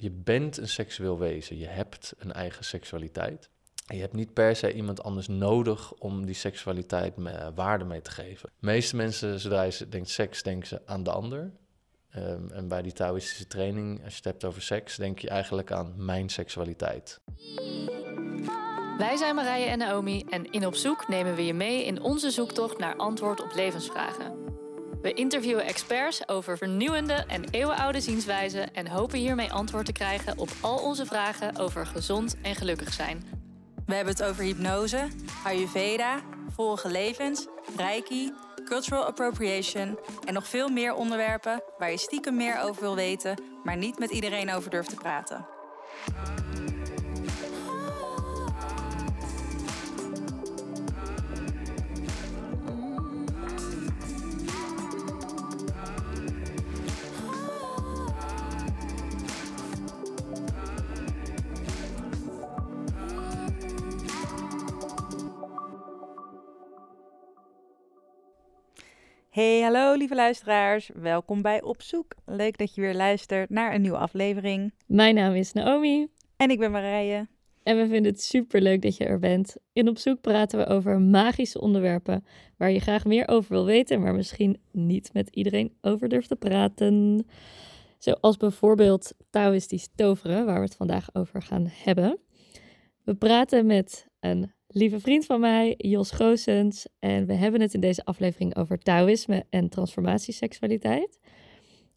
je bent een seksueel wezen. Je hebt een eigen seksualiteit. Je hebt niet per se iemand anders nodig om die seksualiteit me, waarde mee te geven. De meeste mensen, zodra je denkt seks, denken ze aan de ander. Ehm, en bij die Taoïstische training, als je het hebt over seks, denk je eigenlijk aan mijn seksualiteit. Wij zijn Marije en Naomi en in Op Zoek nemen we je mee in onze zoektocht naar antwoord op levensvragen. We interviewen experts over vernieuwende en eeuwenoude zienswijzen en hopen hiermee antwoord te krijgen op al onze vragen over gezond en gelukkig zijn. We hebben het over hypnose, Ayurveda, vorige levens, Reiki, cultural appropriation en nog veel meer onderwerpen waar je stiekem meer over wil weten, maar niet met iedereen over durft te praten. Hey, hallo lieve luisteraars. Welkom bij Op Zoek. Leuk dat je weer luistert naar een nieuwe aflevering. Mijn naam is Naomi. En ik ben Marije. En we vinden het super leuk dat je er bent. In Op Zoek praten we over magische onderwerpen waar je graag meer over wil weten, maar misschien niet met iedereen over durft te praten. Zoals bijvoorbeeld Taoïstisch toveren, waar we het vandaag over gaan hebben. We praten met een lieve vriend van mij, Jos Goosens. En we hebben het in deze aflevering over Taoïsme en transformatieseksualiteit.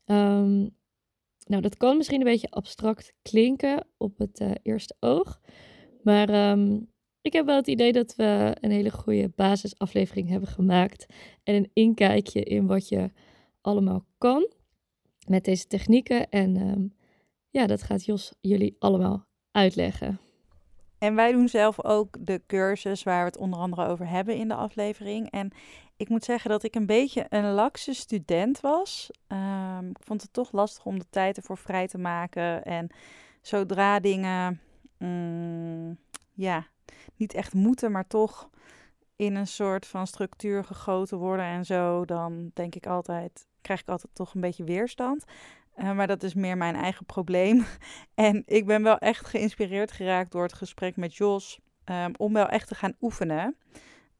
Um, nou, dat kan misschien een beetje abstract klinken op het uh, eerste oog. Maar um, ik heb wel het idee dat we een hele goede basisaflevering hebben gemaakt. En een inkijkje in wat je allemaal kan met deze technieken. En um, ja, dat gaat Jos jullie allemaal uitleggen. En wij doen zelf ook de cursus waar we het onder andere over hebben in de aflevering. En ik moet zeggen dat ik een beetje een lakse student was. Um, ik vond het toch lastig om de tijd ervoor vrij te maken. En zodra dingen, mm, ja, niet echt moeten, maar toch in een soort van structuur gegoten worden en zo, dan denk ik altijd, krijg ik altijd toch een beetje weerstand. Uh, maar dat is meer mijn eigen probleem. en ik ben wel echt geïnspireerd geraakt door het gesprek met Jos. Um, om wel echt te gaan oefenen.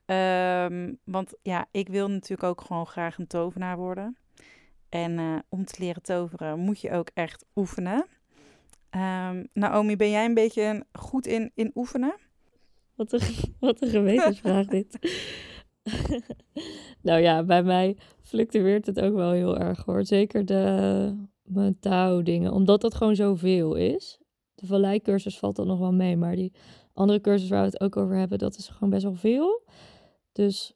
Um, want ja, ik wil natuurlijk ook gewoon graag een tovenaar worden. En uh, om te leren toveren moet je ook echt oefenen. Um, Naomi, ben jij een beetje goed in, in oefenen? Wat een, wat een gewetensvraag dit. nou ja, bij mij fluctueert het ook wel heel erg hoor. Zeker de mijn touwdingen. Omdat dat gewoon zoveel is. De valleicursus valt dan nog wel mee. Maar die andere cursus waar we het ook over hebben, dat is gewoon best wel veel. Dus,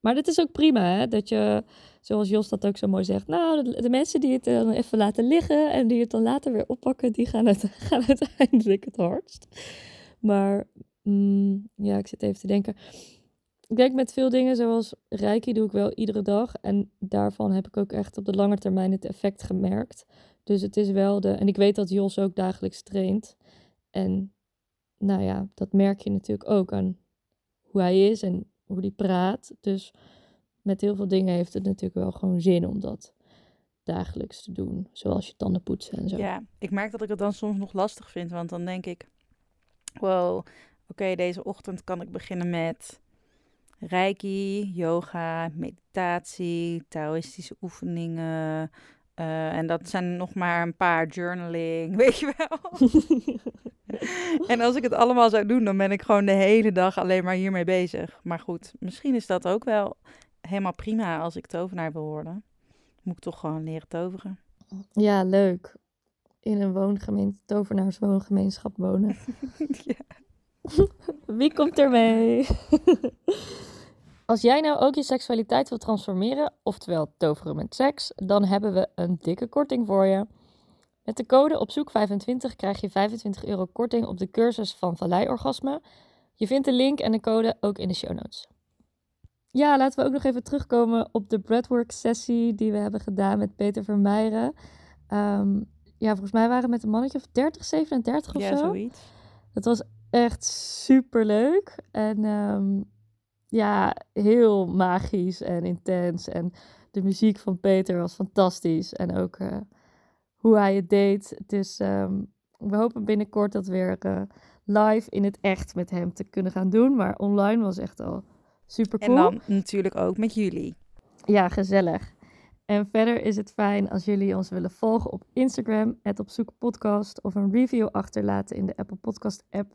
maar dat is ook prima, hè? Dat je, zoals Jos dat ook zo mooi zegt. Nou, de, mensen die het dan even laten liggen en die het dan later weer oppakken, die gaan, het, gaan uiteindelijk het hardst. Maar mm, ja, ik zit even te denken. Ik denk met veel dingen zoals Reiki doe ik wel iedere dag. En daarvan heb ik ook echt op de lange termijn het effect gemerkt. Dus het is wel de. En ik weet dat Jos ook dagelijks traint. En nou ja, dat merk je natuurlijk ook aan hoe hij is en hoe hij praat. Dus met heel veel dingen heeft het natuurlijk wel gewoon zin om dat dagelijks te doen. Zoals je tanden poetsen en zo. Ja, ik merk dat ik het dan soms nog lastig vind. Want dan denk ik, wow, oké, deze ochtend kan ik beginnen met reiki, yoga, meditatie, Taoïstische oefeningen. Uh, en dat zijn nog maar een paar journaling, weet je wel. en als ik het allemaal zou doen, dan ben ik gewoon de hele dag alleen maar hiermee bezig. Maar goed, misschien is dat ook wel helemaal prima als ik tovenaar wil worden. Moet ik toch gewoon leren toveren. Ja, leuk. In een woongemeente, tovenaarswoongemeenschap wonen. ja. Wie komt er mee? Als jij nou ook je seksualiteit wil transformeren, oftewel toveren met seks, dan hebben we een dikke korting voor je. Met de code op zoek 25 krijg je 25 euro korting op de cursus van Valleiorgasme. Je vindt de link en de code ook in de show notes. Ja, laten we ook nog even terugkomen op de breathwork sessie die we hebben gedaan met Peter Vermeijeren. Um, ja, volgens mij waren we met een mannetje of 30, 37 of ja, zo. zoiets. Dat was echt super leuk. En um, ja, heel magisch en intens. En de muziek van Peter was fantastisch. En ook uh, hoe hij het deed. Het is, um, we hopen binnenkort dat weer uh, live in het echt met hem te kunnen gaan doen. Maar online was echt al super cool. En dan natuurlijk ook met jullie. Ja, gezellig. En verder is het fijn als jullie ons willen volgen op Instagram, het op zoek podcast, of een review achterlaten in de Apple Podcast app.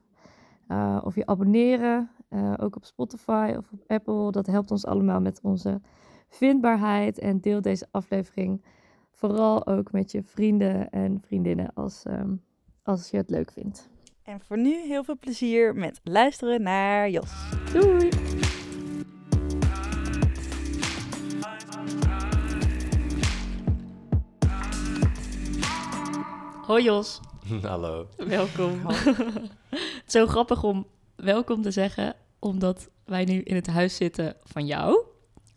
Uh, of je abonneren, uh, ook op Spotify of op Apple. Dat helpt ons allemaal met onze vindbaarheid. En deel deze aflevering vooral ook met je vrienden en vriendinnen als, um, als je het leuk vindt. En voor nu heel veel plezier met luisteren naar Jos. Doei! Hoi Jos. Hallo. Welkom. Zo grappig om welkom te zeggen, omdat wij nu in het huis zitten van jou,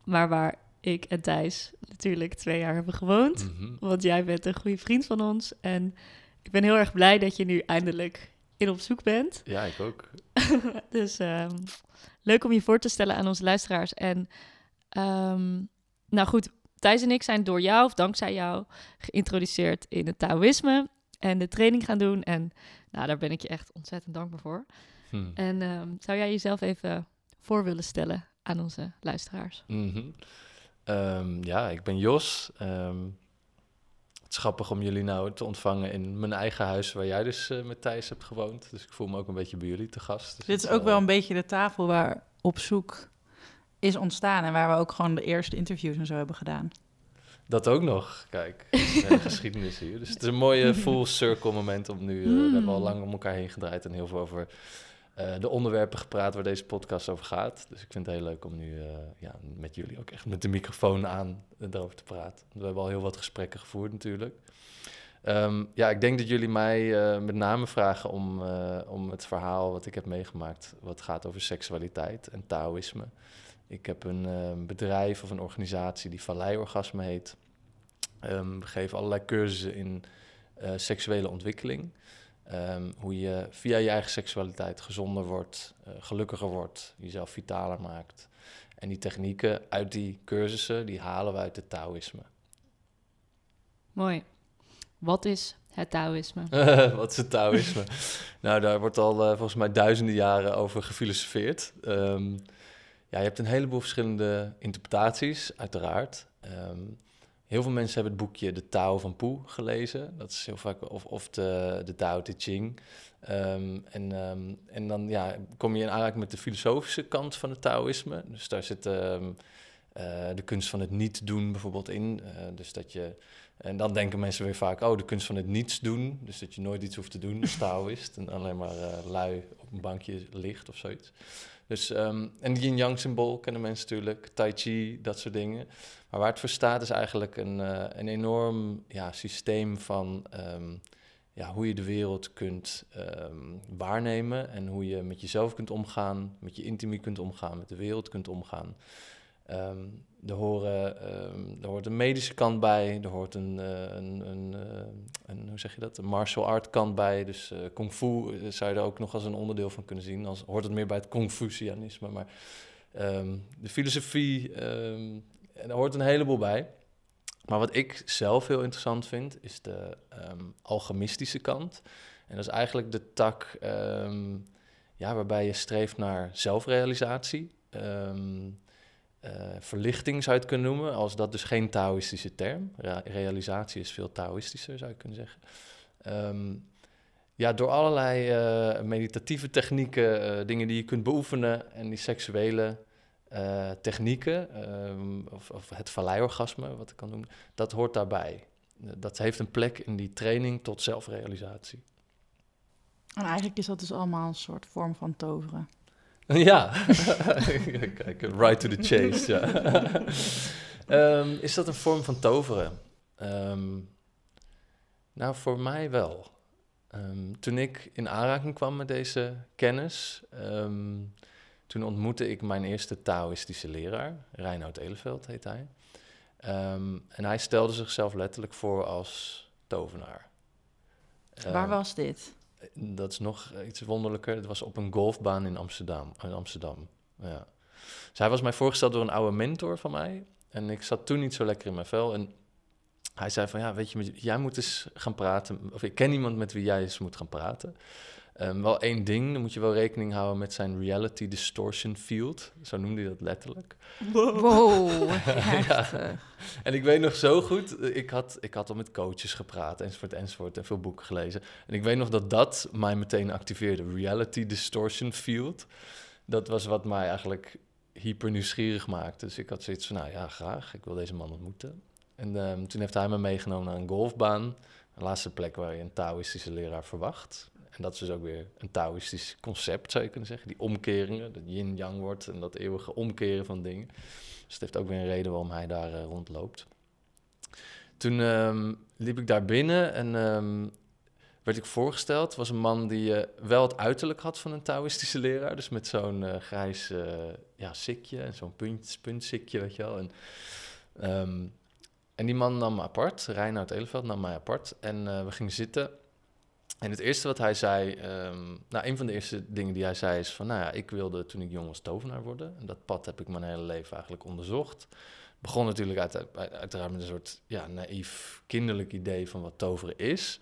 maar waar ik en Thijs natuurlijk twee jaar hebben gewoond. Mhm. Want jij bent een goede vriend van ons en ik ben heel erg blij dat je nu eindelijk in op zoek bent. Ja, ik ook. dus um, leuk om je voor te stellen aan onze luisteraars. En um, nou goed, Thijs en ik zijn door jou of dankzij jou geïntroduceerd in het Taoïsme en de training gaan doen. En nou, daar ben ik je echt ontzettend dankbaar voor. Hmm. En um, zou jij jezelf even voor willen stellen aan onze luisteraars? Mm -hmm. ja, ik ben Jos. Um, het is grappig om jullie nou te ontvangen in mijn eigen huis, waar jij dus uh, met Thijs hebt gewoond. Dus ik voel me ook een beetje bij jullie te gast. Dus Dit is ook wel een beetje de tafel waar op zoek is ontstaan en waar we ook gewoon de eerste interviews en zo hebben gedaan. Dat ook nog, kijk. De geschiedenis hier. Dus het is een mooie full circle moment om nu... Uh, We hebben al lang om elkaar heen gedraaid en heel veel over uh, de onderwerpen gepraat waar deze podcast over gaat. Dus ik vind het heel leuk om nu uh, ja, met jullie ook echt met de microfoon aan erover te praten. We hebben al heel wat gesprekken gevoerd natuurlijk. Um, ja, ik denk dat jullie mij met name vragen om, om het verhaal wat ik heb meegemaakt... wat gaat over seksualiteit en Taoïsme... Ik heb een uh, bedrijf of een organisatie die Vallei-orgasme heet. Um, we geven allerlei cursussen in uh, seksuele ontwikkeling. Um, hoe je via je eigen seksualiteit gezonder wordt, uh, gelukkiger wordt, jezelf vitaler maakt. En die technieken uit die cursussen, die halen we uit het Taoïsme. Mooi. Wat is het Taoïsme? Wat is het Taoïsme? nou, daar wordt al volgens mij duizenden jaren over gefilosofeerd. Um, ja, je hebt een heleboel verschillende interpretaties, uiteraard. Ehm, heel veel mensen hebben het boekje De Tao van Poe gelezen. Dat is heel vaak, of, of de, de Tao Te Ching. Um, en, um, en dan ja, kom je in aanraking met de filosofische kant van het Taoïsme. Dus daar zit uh, de kunst van het niet doen bijvoorbeeld in. Uh, dus dat je, en dan denken mensen weer vaak, oh, de kunst van het niets doen. Dus dat je nooit iets hoeft te doen als Taoïst. en alleen maar uh, lui op een bankje ligt of zoiets. Dus, um, en yin-yang symbool kennen mensen natuurlijk, tai chi, dat soort dingen. Maar waar het voor staat is eigenlijk een, uh, een enorm ja, systeem van um, ja, hoe je de wereld kunt um, waarnemen en hoe je met jezelf kunt omgaan, met je intimie kunt omgaan, met de wereld kunt omgaan. Um, er, um, er hoort een medische kant bij, er hoort een, uh, een, een, uh, een, hoe zeg je dat, een martial art kant bij. Dus uh, kung fu zou je er ook nog als een onderdeel van kunnen zien. Als hoort het meer bij het Confucianisme, maar um, de filosofie, en er hoort een heleboel bij. Maar wat ik zelf heel interessant vind, is de alchemistische kant. En dat is eigenlijk de tak ja, waarbij je streeft naar zelfrealisatie. Uh, verlichting zou je het kunnen noemen, als dat dus geen Taoïstische term. Re realisatie is veel Taoïstischer, zou je kunnen zeggen. Um, ja, door allerlei uh, meditatieve technieken, uh, dingen die je kunt beoefenen en die seksuele technieken, um, of, of, het valleiorgasme, wat ik kan noemen, dat hoort daarbij. dat heeft een plek in die training tot zelfrealisatie. En eigenlijk is dat dus allemaal een soort vorm van toveren. Ja, kijk, right to the chase. Ja. um, is dat een vorm van toveren? Um, nou, voor mij wel. Um, toen ik in aanraking kwam met deze kennis, toen ontmoette ik mijn eerste Taoïstische leraar, Reinoud Eleveld heet hij. en hij stelde zichzelf letterlijk voor als tovenaar. Waar was dit? Dat is nog iets wonderlijker. Het was op een golfbaan in Amsterdam. In Amsterdam. Ja. Dus hij was mij voorgesteld door een oude mentor van mij. En ik zat toen niet zo lekker in mijn vel. En hij zei van, ja, weet je, jij moet eens gaan praten. Of ik ken iemand met wie jij eens moet gaan praten. Um, wel één ding, dan moet je wel rekening houden met zijn reality distortion field. Zo noemde hij dat letterlijk. Wow, ja. En ik weet nog zo goed, ik had, ik had al met coaches gepraat, enzovoort, enzovoort, en veel boeken gelezen. En ik weet nog dat dat mij meteen activeerde. Reality distortion field. Dat was wat mij eigenlijk hyper nieuwsgierig maakte. Dus ik had zoiets van, nou ja, graag, ik wil deze man ontmoeten. En um, toen heeft hij me meegenomen naar een golfbaan. De laatste plek waar je een Taoïstische leraar verwacht. En dat is dus ook weer een Taoïstisch concept, zou je kunnen zeggen. Die omkeringen, dat yin-yang wordt en dat eeuwige omkeren van dingen. Dus het heeft ook weer een reden waarom hij daar uh, rondloopt. Toen um, liep ik daar binnen en um, werd ik voorgesteld. Was een man die uh, wel het uiterlijk had van een Taoïstische leraar. Dus met zo'n uh, grijs ja, sikje en zo'n punt, puntsikje, weet je wel. En, um, en die man nam me apart, Reinoud Eleveld nam mij apart. En we gingen zitten. En het eerste wat hij zei, um, nou, een van de eerste dingen die hij zei is van, nou ja, ik wilde toen ik jong was tovenaar worden. En dat pad heb ik mijn hele leven eigenlijk onderzocht. Begon natuurlijk uit, uiteraard met een soort ja, naïef kinderlijk idee van wat toveren is.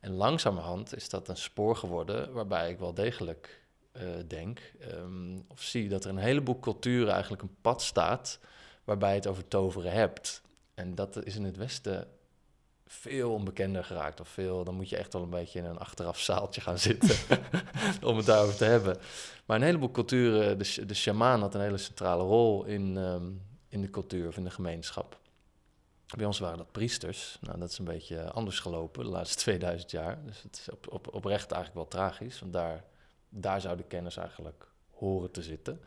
En langzamerhand is dat een spoor geworden waarbij ik wel degelijk uh, denk um, of zie dat er een heleboel culturen eigenlijk een pad staat waarbij je het over toveren hebt. En dat is in het Westen veel onbekender geraakt. Of veel, dan moet je echt wel een beetje in een achteraf zaaltje gaan zitten om het daarover te hebben. Maar een heleboel culturen, de, de shamaan had een hele centrale rol in, um, in de cultuur of in de gemeenschap. Bij ons waren dat priesters. Nou, dat is een beetje anders gelopen de laatste 2000 jaar. Dus het is op, op, oprecht eigenlijk wel tragisch. Want daar, daar zou de kennis eigenlijk horen te zitten.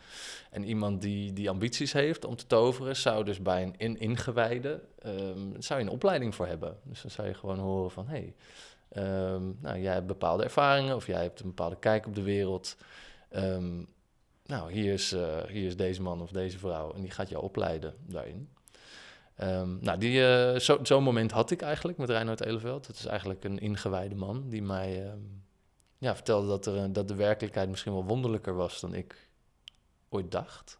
En iemand die, die ambities heeft om te toveren, zou dus bij een in, ingewijde um, zou je een opleiding voor hebben. Dus dan zou je gewoon horen van hé, hey, um, nou, jij hebt bepaalde ervaringen of jij hebt een bepaalde kijk op de wereld. Um, nou, hier is, uh, hier is deze man of deze vrouw en die gaat jou opleiden daarin. nou, die, zo'n zo moment had ik eigenlijk met Reinhard Eleveld. Het is eigenlijk een ingewijde man die mij ja, vertelde dat, er, dat de werkelijkheid misschien wel wonderlijker was dan ik ooit dacht.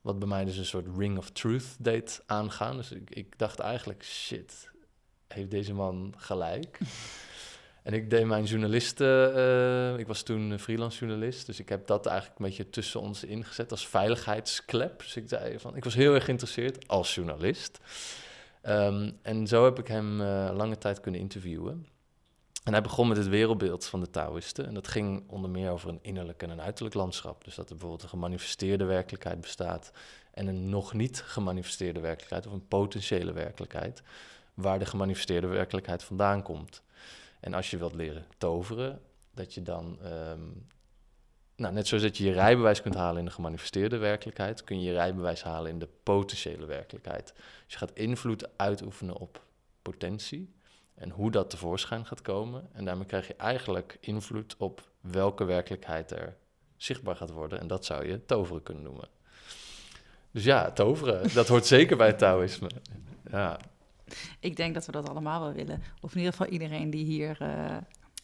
Wat bij mij dus een soort ring of truth deed aangaan. Dus ik, ik dacht eigenlijk, shit, heeft deze man gelijk? en ik deed mijn journalisten, uh, ik was toen freelance journalist, dus ik heb dat eigenlijk een beetje tussen ons ingezet als veiligheidsklep. Dus ik zei van, ik was heel erg geïnteresseerd als journalist. Um, en zo heb ik hem uh, lange tijd kunnen interviewen. En hij begon met het wereldbeeld van de Taoïsten. En dat ging onder meer over een innerlijk en een uiterlijk landschap. Dus dat er bijvoorbeeld een gemanifesteerde werkelijkheid bestaat en een nog niet gemanifesteerde werkelijkheid of een potentiële werkelijkheid, waar de gemanifesteerde werkelijkheid vandaan komt. En als je wilt leren toveren, dat je dan, um, nou, net zoals dat je je rijbewijs kunt halen in de gemanifesteerde werkelijkheid, kun je je rijbewijs halen in de potentiële werkelijkheid. Dus je gaat invloed uitoefenen op potentie en hoe dat tevoorschijn gaat komen. En daarmee krijg je eigenlijk invloed op welke werkelijkheid er zichtbaar gaat worden. En dat zou je toveren kunnen noemen. Dus ja, toveren, dat hoort zeker bij het Taoïsme. Ja. Ik denk dat we dat allemaal wel willen. Of in ieder geval iedereen die hier uh,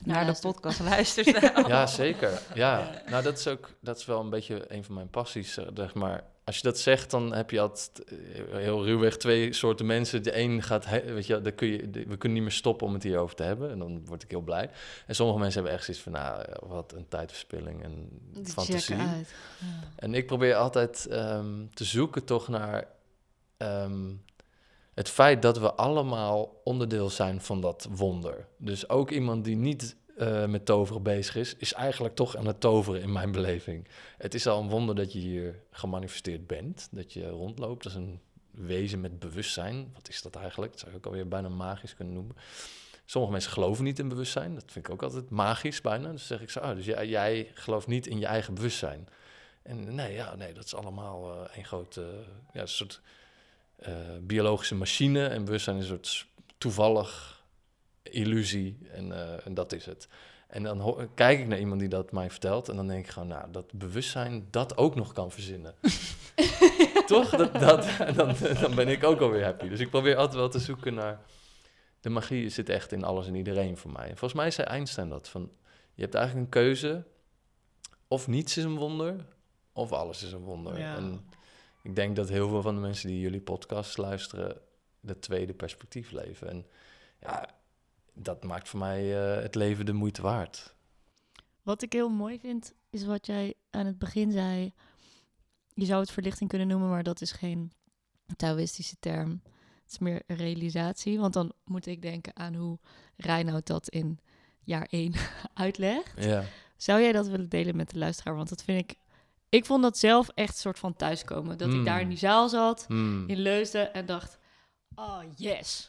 naar de podcast luistert. ja, zeker. Ja, nou dat is ook dat is wel een beetje een van mijn passies, eh, zeg maar als je dat zegt, dan heb je altijd eh, heel ruwweg twee soorten mensen. De een gaat, weet je, daar kun je, we kunnen niet meer stoppen om het hierover te hebben. En dan word ik heel blij. En sommige mensen hebben echt zoiets van, nou, wat een tijdverspilling en fantasie. Ja. En ik probeer altijd um, te zoeken toch naar um, het feit dat we allemaal onderdeel zijn van dat wonder. Dus ook iemand die niet uh, met toveren bezig is, is eigenlijk toch aan het toveren in mijn beleving. Het is al een wonder dat je hier gemanifesteerd bent, dat je rondloopt als een wezen met bewustzijn. Wat is dat eigenlijk? Dat zou ik ook alweer bijna magisch kunnen noemen. Sommige mensen geloven niet in bewustzijn. Dat vind ik ook altijd magisch bijna. Dus zeg ik zo, ah, dus jij, gelooft niet in je eigen bewustzijn. En nee, ja, nee dat is allemaal uh, een grote, ja, soort uh, biologische machine. En bewustzijn is een soort toevallig illusie en, uh, en dat is het. En dan kijk ik naar iemand die dat mij vertelt en dan denk ik gewoon, nou, dat bewustzijn dat ook nog kan verzinnen. Toch? Dat, dat, dan, dan ben ik ook alweer happy. Dus ik probeer altijd wel te zoeken naar... De magie zit echt in alles en iedereen voor mij. En volgens mij zei Einstein dat, van, je hebt eigenlijk een keuze... of niets is een wonder, of alles is een wonder. Ja. En ik denk dat heel veel van de mensen die jullie podcast luisteren dat tweede perspectief leven. En ja, dat maakt voor mij eh, het leven de moeite waard. Wat ik heel mooi vind, is wat jij aan het begin zei. Je zou het verlichting kunnen noemen, maar dat is geen Taoïstische term. Het is meer realisatie. Want dan moet ik denken aan hoe Reinoud dat in jaar 1 uitlegt. Ja. Zou jij dat willen delen met de luisteraar? Want dat vind ik... Ik vond dat zelf echt een soort van thuiskomen. Dat ik daar in Mm. die zaal zat, Hmm. in Leusden, en dacht... Oh, yes.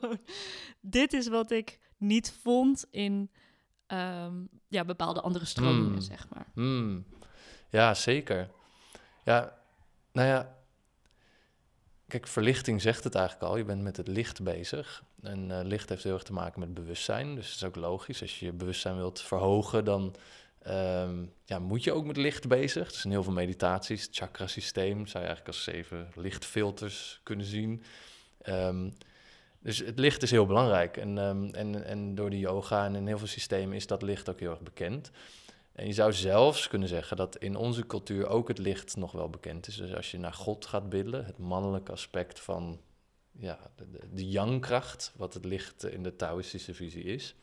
Dit is wat ik niet vond in ehm, ja, bepaalde andere stromingen, Mm. zeg maar. Hmm. Ja, zeker. Ja, nou ja. Kijk, verlichting zegt het eigenlijk al. Je bent met het licht bezig. En eh, licht heeft heel erg te maken met bewustzijn. Dus het is ook logisch. Als je je bewustzijn wilt verhogen, dan ehm, ja, moet je ook met licht bezig. Er zijn heel veel meditaties. Het chakra-systeem zou je eigenlijk als zeven lichtfilters kunnen zien. Ehm, dus het licht is heel belangrijk. En, ehm, en, en door de yoga en in heel veel systemen is dat licht ook heel erg bekend. En je zou zelfs kunnen zeggen dat in onze cultuur ook het licht nog wel bekend is. Dus als je naar God gaat bidden, het mannelijke aspect van ja, de, de, wat het licht in de Taoïstische visie is,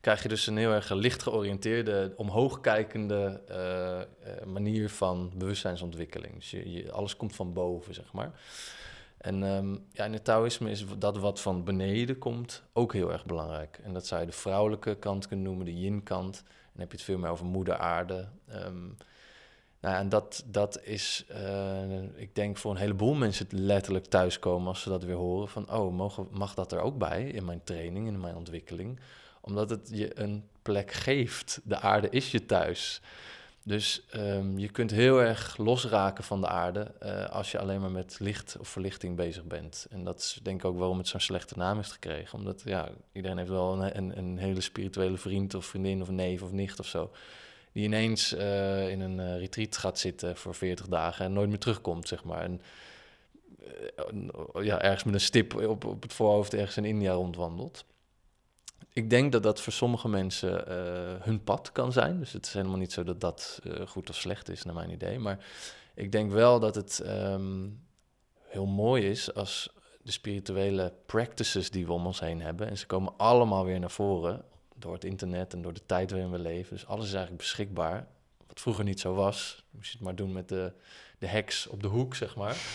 krijg je dus een heel erg licht georiënteerde, omhoogkijkende eh, manier van bewustzijnsontwikkeling. Dus je- alles komt van boven, zeg maar. En ehm, ja, in het Taoïsme is dat wat van beneden komt ook heel erg belangrijk. En dat zou je de vrouwelijke kant kunnen noemen, de yin-kant. Dan heb je het veel meer over moeder aarde. Ehm, nou, en dat, dat is, eh, ik denk voor een heleboel mensen letterlijk thuiskomen als ze dat weer horen. Van, oh, mag dat er ook bij in mijn training, in mijn ontwikkeling? Omdat het je een plek geeft. De aarde is je thuis. Dus ehm, je kunt heel erg losraken van de aarde eh, als je alleen maar met licht of verlichting bezig bent. En dat is denk ik ook waarom het zo'n slechte naam heeft gekregen. Omdat ja, iedereen heeft wel een, een, een hele spirituele vriend of vriendin of neef of nicht of zo. Die ineens eh, in een eh, retreat gaat zitten voor 40 dagen en nooit meer terugkomt, zeg maar. En ja, ergens met een stip op, op het voorhoofd ergens in India rondwandelt. Ik denk dat dat voor sommige mensen eh, hun pad kan zijn. Dus het is helemaal niet zo dat dat eh, goed of slecht is, naar mijn idee. Maar ik denk wel dat het ehm, heel mooi is als de spirituele practices die we om ons heen hebben. En ze komen allemaal weer naar voren door het internet en door de tijd waarin we leven. Dus alles is eigenlijk beschikbaar. Wat vroeger niet zo was. Moest je het maar doen met de, de heks op de hoek, zeg maar.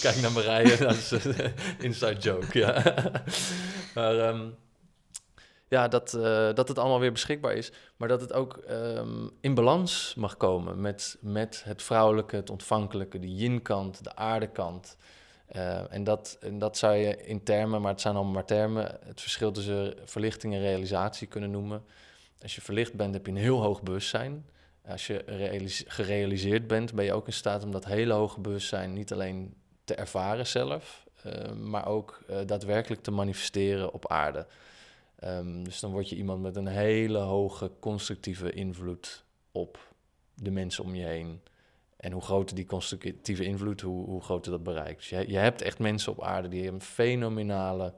Kijk naar Marije, dat is een inside joke, ja. maar ehm, ja, dat, eh, dat het allemaal weer beschikbaar is. Maar dat het ook ehm, in balans mag komen met, met het vrouwelijke, het ontvankelijke, de yin-kant, de aardekant. Eh, en, dat, en dat zou je in termen, maar het zijn allemaal maar termen, het verschil tussen verlichting en realisatie kunnen noemen. Als je verlicht bent, heb je een heel hoog bewustzijn. Als je realis- gerealiseerd bent, ben je ook in staat om dat hele hoge bewustzijn niet alleen te ervaren zelf, eh, maar ook eh, daadwerkelijk te manifesteren op aarde. Ehm, dus dan word je iemand met een hele hoge constructieve invloed op de mensen om je heen. En hoe groter die constructieve invloed, hoe, hoe groter dat bereikt. Dus je, je hebt echt mensen op aarde die een fenomenale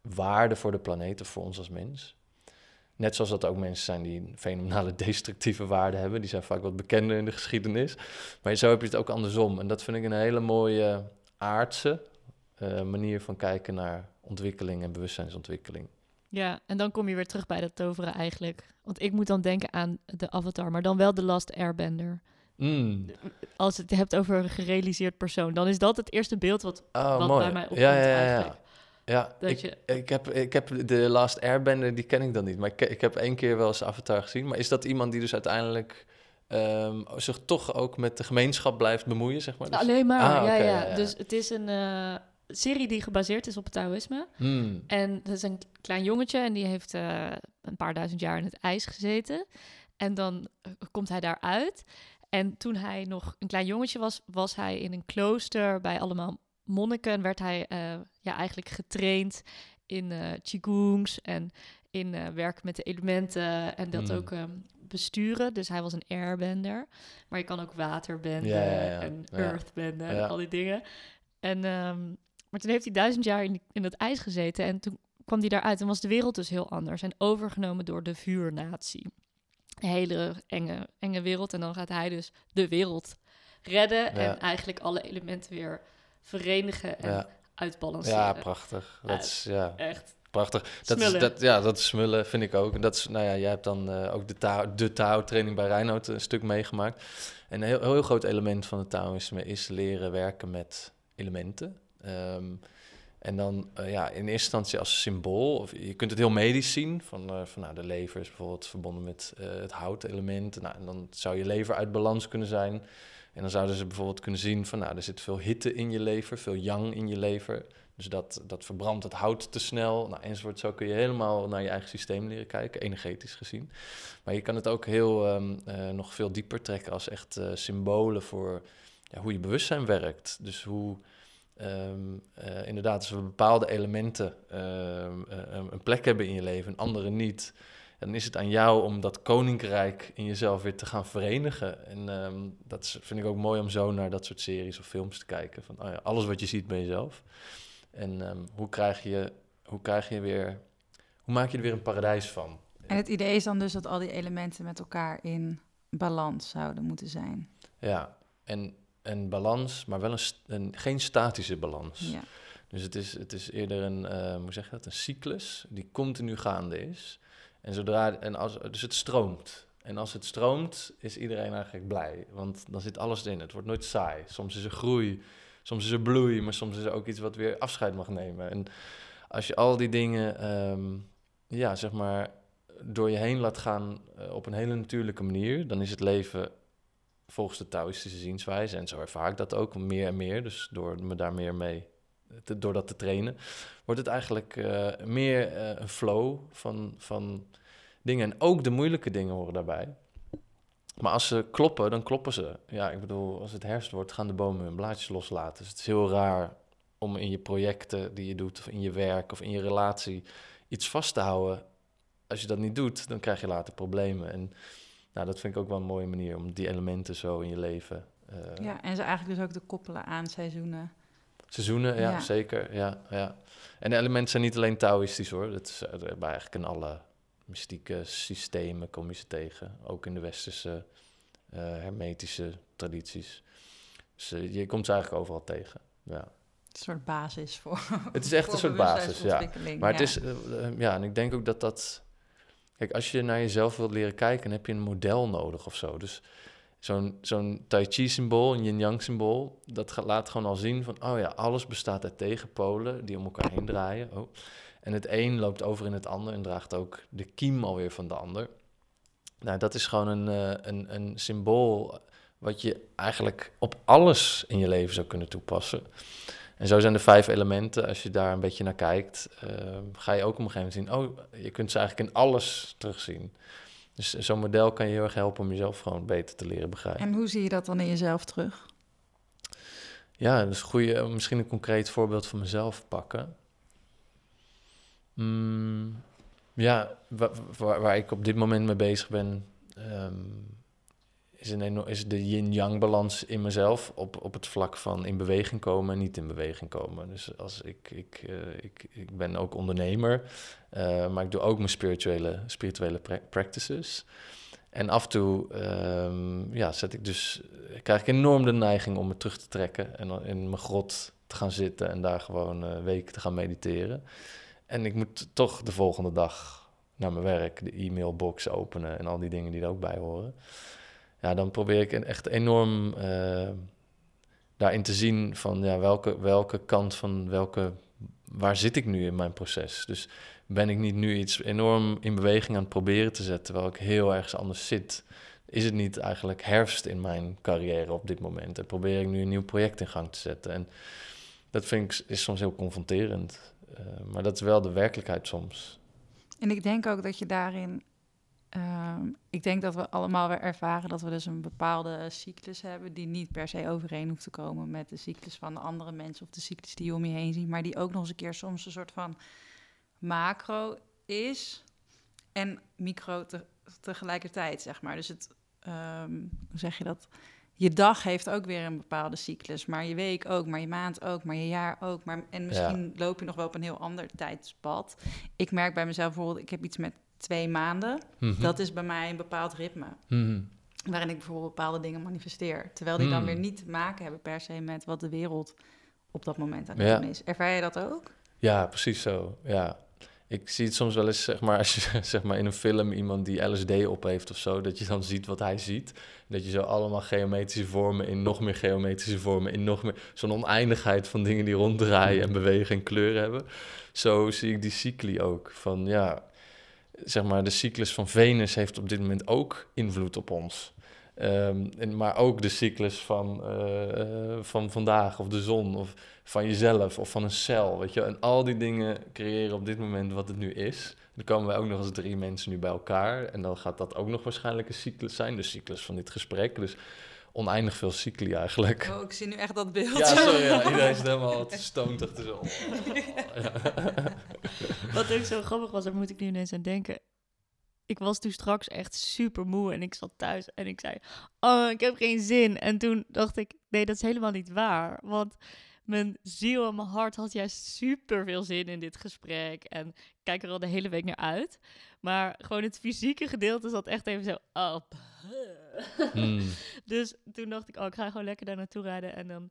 waarde voor de planeet voor ons als mens. Net zoals dat ook mensen zijn die een fenomenale destructieve waarde hebben. Die zijn vaak wat bekender in de geschiedenis. Maar zo heb je het ook andersom. En dat vind ik een hele mooie aardse eh, manier van kijken naar ontwikkeling en bewustzijnsontwikkeling. Ja, en dan kom je weer terug bij dat toveren eigenlijk. Want ik moet dan denken aan de Avatar, maar dan wel de Last Airbender. Mm. Als je het hebt over een gerealiseerd persoon, dan is dat het eerste beeld wat, Oh, wat bij mij opkomt ja, ja, ja, ja. eigenlijk. Ja, Dat ik, je- ik, heb, ik heb de Last Airbender, die ken ik dan niet. Maar ik, ik heb één keer wel eens Avatar gezien. Maar is dat iemand die dus uiteindelijk ehm, zich toch ook met de gemeenschap blijft bemoeien, zeg maar? Dus- Alleen maar, Ah, ja, oké, ja, ja, ja. Dus het is een eh, serie die gebaseerd is op het Taoïsme. Hmm. En dat is een klein jongetje en die heeft eh, een paar duizend jaar in het ijs gezeten. En dan eh, komt hij daaruit. En toen hij nog een klein jongetje was, was hij in een klooster bij allemaal monniken. En werd hij eh, ja, eigenlijk getraind in eh qigongs en in eh werken met de elementen en dat Hmm. ook ehm, besturen. Dus hij was een airbender. Maar je kan ook waterbenden Ja, ja, ja. en earthbenden en al die dingen. En, ehm, maar toen heeft hij duizend jaar in, in het ijs gezeten en toen kwam hij daaruit en was de wereld dus heel anders en overgenomen door de vuurnatie. Een hele enge, enge wereld en dan gaat hij dus de wereld redden en eigenlijk alle elementen weer verenigen en Ja. uitbalanceren. Ja, prachtig. Dat is, ja, Echt. prachtig. Dat is, dat, ja, dat is smullen, vind ik ook. En dat is, nou ja, jij hebt dan eh, ook de, de Tao-training bij Reinoud een stuk meegemaakt. En een heel, heel groot element van het Taoïsme is leren werken met elementen. Ehm, en dan eh, ja, in eerste instantie als symbool. Of je kunt het heel medisch zien. Van, eh, van nou, de lever is bijvoorbeeld verbonden met het houtelement. Nou, en dan zou je lever uit balans kunnen zijn. En dan zouden ze bijvoorbeeld kunnen zien van nou, er zit veel hitte in je lever, veel yang in je lever. Dus dat, dat verbrandt het hout te snel. Nou, enzovoort. Zo kun je helemaal naar je eigen systeem leren kijken, energetisch gezien. Maar je kan het ook heel ehm, eh, nog veel dieper trekken als echt eh, symbolen voor ja, hoe je bewustzijn werkt. Dus hoe ehm, eh, inderdaad, als we bepaalde elementen ehm, eh, een plek hebben in je leven en andere niet, dan is het aan jou om dat koninkrijk in jezelf weer te gaan verenigen. En ehm, dat is- vind ik ook mooi om zo naar dat soort series of films te kijken. Van oh ja, alles wat je ziet ben jezelf. En ehm, hoe krijg je, hoe krijg je weer, hoe maak je er weer een paradijs van? En het idee is dan dus dat al die elementen met elkaar in balans zouden moeten zijn. Ja, en een balans, maar wel een, een geen statische balans. Ja. Dus het is, het is eerder een, eh, hoe zeg je dat, een cyclus die continu gaande is. En zodra, en als, dus het stroomt. En als het stroomt, is iedereen eigenlijk blij. Want dan zit alles erin. Het wordt nooit saai. Soms is er groei, soms is er bloei, maar soms is er ook iets wat weer afscheid mag nemen. En als je al die dingen, ehm, ja, zeg maar, door je heen laat gaan eh, op een hele natuurlijke manier, dan is het leven volgens de Taoïstische zienswijze, en zo ervaar ik dat ook meer en meer, dus door me daar meer mee, door dat te trainen, wordt het eigenlijk eh, meer eh, een flow van, van dingen. En ook de moeilijke dingen horen daarbij. Maar als ze kloppen, dan kloppen ze. Ja, ik bedoel, als het herfst wordt, gaan de bomen hun blaadjes loslaten. Dus het is heel raar om in je projecten die je doet, of in je werk of in je relatie, iets vast te houden. Als je dat niet doet, dan krijg je later problemen. En nou, dat vind ik ook wel een mooie manier om die elementen zo in je leven. eh, ja, en ze eigenlijk dus ook te koppelen aan seizoenen. Seizoenen, ja, Ja. zeker. Ja, ja. En de elementen zijn niet alleen Taoïstisch hoor. Dat is eh, bij eigenlijk in alle mystieke systemen kom je ze tegen. Ook in de westerse eh, hermetische tradities. Dus eh, je komt ze eigenlijk overal tegen. Ja. Een soort basis voor. Het is echt een soort basis, ja. Maar het ja. is, ja, en ik denk ook dat dat... Kijk, als je naar jezelf wilt leren kijken, dan heb je een model nodig of zo. Dus zo'n zo'n Tai Chi-symbool, een yin-yang-symbool, dat gaat- laat gewoon al zien van... oh ja, alles bestaat uit tegenpolen die om elkaar heen draaien. Oh. En het een loopt over in het ander en draagt ook de kiem alweer van de ander. Nou, dat is gewoon een, eh, een, een symbool wat je eigenlijk op alles in je leven zou kunnen toepassen. En zo zijn de vijf elementen, als je daar een beetje naar kijkt, eh, ga je ook op een gegeven moment zien, oh, je kunt ze eigenlijk in alles terugzien. Dus zo'n model kan je heel erg helpen om jezelf gewoon beter te leren begrijpen. En hoe zie je dat dan in jezelf terug? Ja, dus goede, misschien een concreet voorbeeld van mezelf pakken. Mm, ja, wa- waar, waar ik op dit moment mee bezig ben, ehm, is, een is de yin-yang balans in mezelf op, op het vlak van in beweging komen en niet in beweging komen. Dus als ik, ik, eh, ik, ik ben ook ondernemer, eh, maar ik doe ook mijn spirituele, spirituele pra- practices. En af en toe ehm, ja, zet ik dus, krijg ik enorm de neiging om me terug te trekken en in mijn grot te gaan zitten en daar gewoon eh weken te gaan mediteren. En ik moet toch de volgende dag naar mijn werk, de e-mailbox openen en al die dingen die er ook bij horen. Ja, dan probeer ik echt enorm eh, daarin te zien van ja, welke, welke kant van welke, waar zit ik nu in mijn proces? Dus ben ik niet nu iets enorm in beweging aan het proberen te zetten, terwijl ik heel ergens anders zit? Is het niet eigenlijk herfst in mijn carrière op dit moment? En probeer ik nu een nieuw project in gang te zetten? En dat vind ik is soms heel confronterend. Eh, maar dat is wel de werkelijkheid soms. En ik denk ook dat je daarin. Ehm, ik denk dat we allemaal weer ervaren dat we dus een bepaalde cyclus hebben. die niet per se overeen hoeft te komen met de cyclus van de andere mensen. of de cyclus die je om je heen ziet. maar die ook nog eens een keer soms een soort van macro is. en micro te- tegelijkertijd, zeg maar. Dus het. ehm, hoe zeg je dat? Je dag heeft ook weer een bepaalde cyclus, maar je week ook, maar je maand ook, maar je jaar ook. Maar, en misschien loop je nog wel op een heel ander tijdspad. Ik merk bij mezelf bijvoorbeeld, ik heb iets met twee maanden. Mhm. Dat is bij mij een bepaald ritme. Mhm. waarin ik bijvoorbeeld bepaalde dingen manifesteer. Terwijl die dan Hmm. weer niet te maken hebben per se met wat de wereld op dat moment aan het doen is. Ervaar je dat ook? Ja, precies zo. Ja. Ik zie het soms wel eens, zeg maar, als je zeg maar, in een film iemand die LSD op heeft of zo, dat je dan ziet wat hij ziet. Dat je zo allemaal geometrische vormen in nog meer geometrische vormen, in nog meer, zo'n oneindigheid van dingen die ronddraaien en bewegen en kleur hebben. Zo zie ik die cycli ook. Van ja, zeg maar, de cyclus van Venus heeft op dit moment ook invloed op ons. Ehm, en, maar ook de cyclus van, eh, eh, van vandaag, of de zon, of van jezelf, of van een cel. Weet je? En al die dingen creëren op dit moment wat het nu is. Dan komen wij ook nog als drie mensen nu bij elkaar. En dan gaat dat ook nog waarschijnlijk een cyclus zijn, de cyclus van dit gesprek. Dus oneindig veel cycli eigenlijk. Oh, ik zie nu echt dat beeld. Ja, sorry, ja, iedereen is helemaal te stoned achter zo. Wat ook zo grappig was, daar moet ik nu ineens aan denken. Ik was toen straks echt super moe en ik zat thuis en ik zei: Oh, ik heb geen zin. En toen dacht ik: Nee, dat is helemaal niet waar. Want mijn ziel en mijn hart had juist super veel zin in dit gesprek. En ik kijk er al de hele week naar uit. Maar gewoon het fysieke gedeelte zat echt even zo op. Hmm. Dus toen dacht ik: Oh, ik ga gewoon lekker daar naartoe rijden. En dan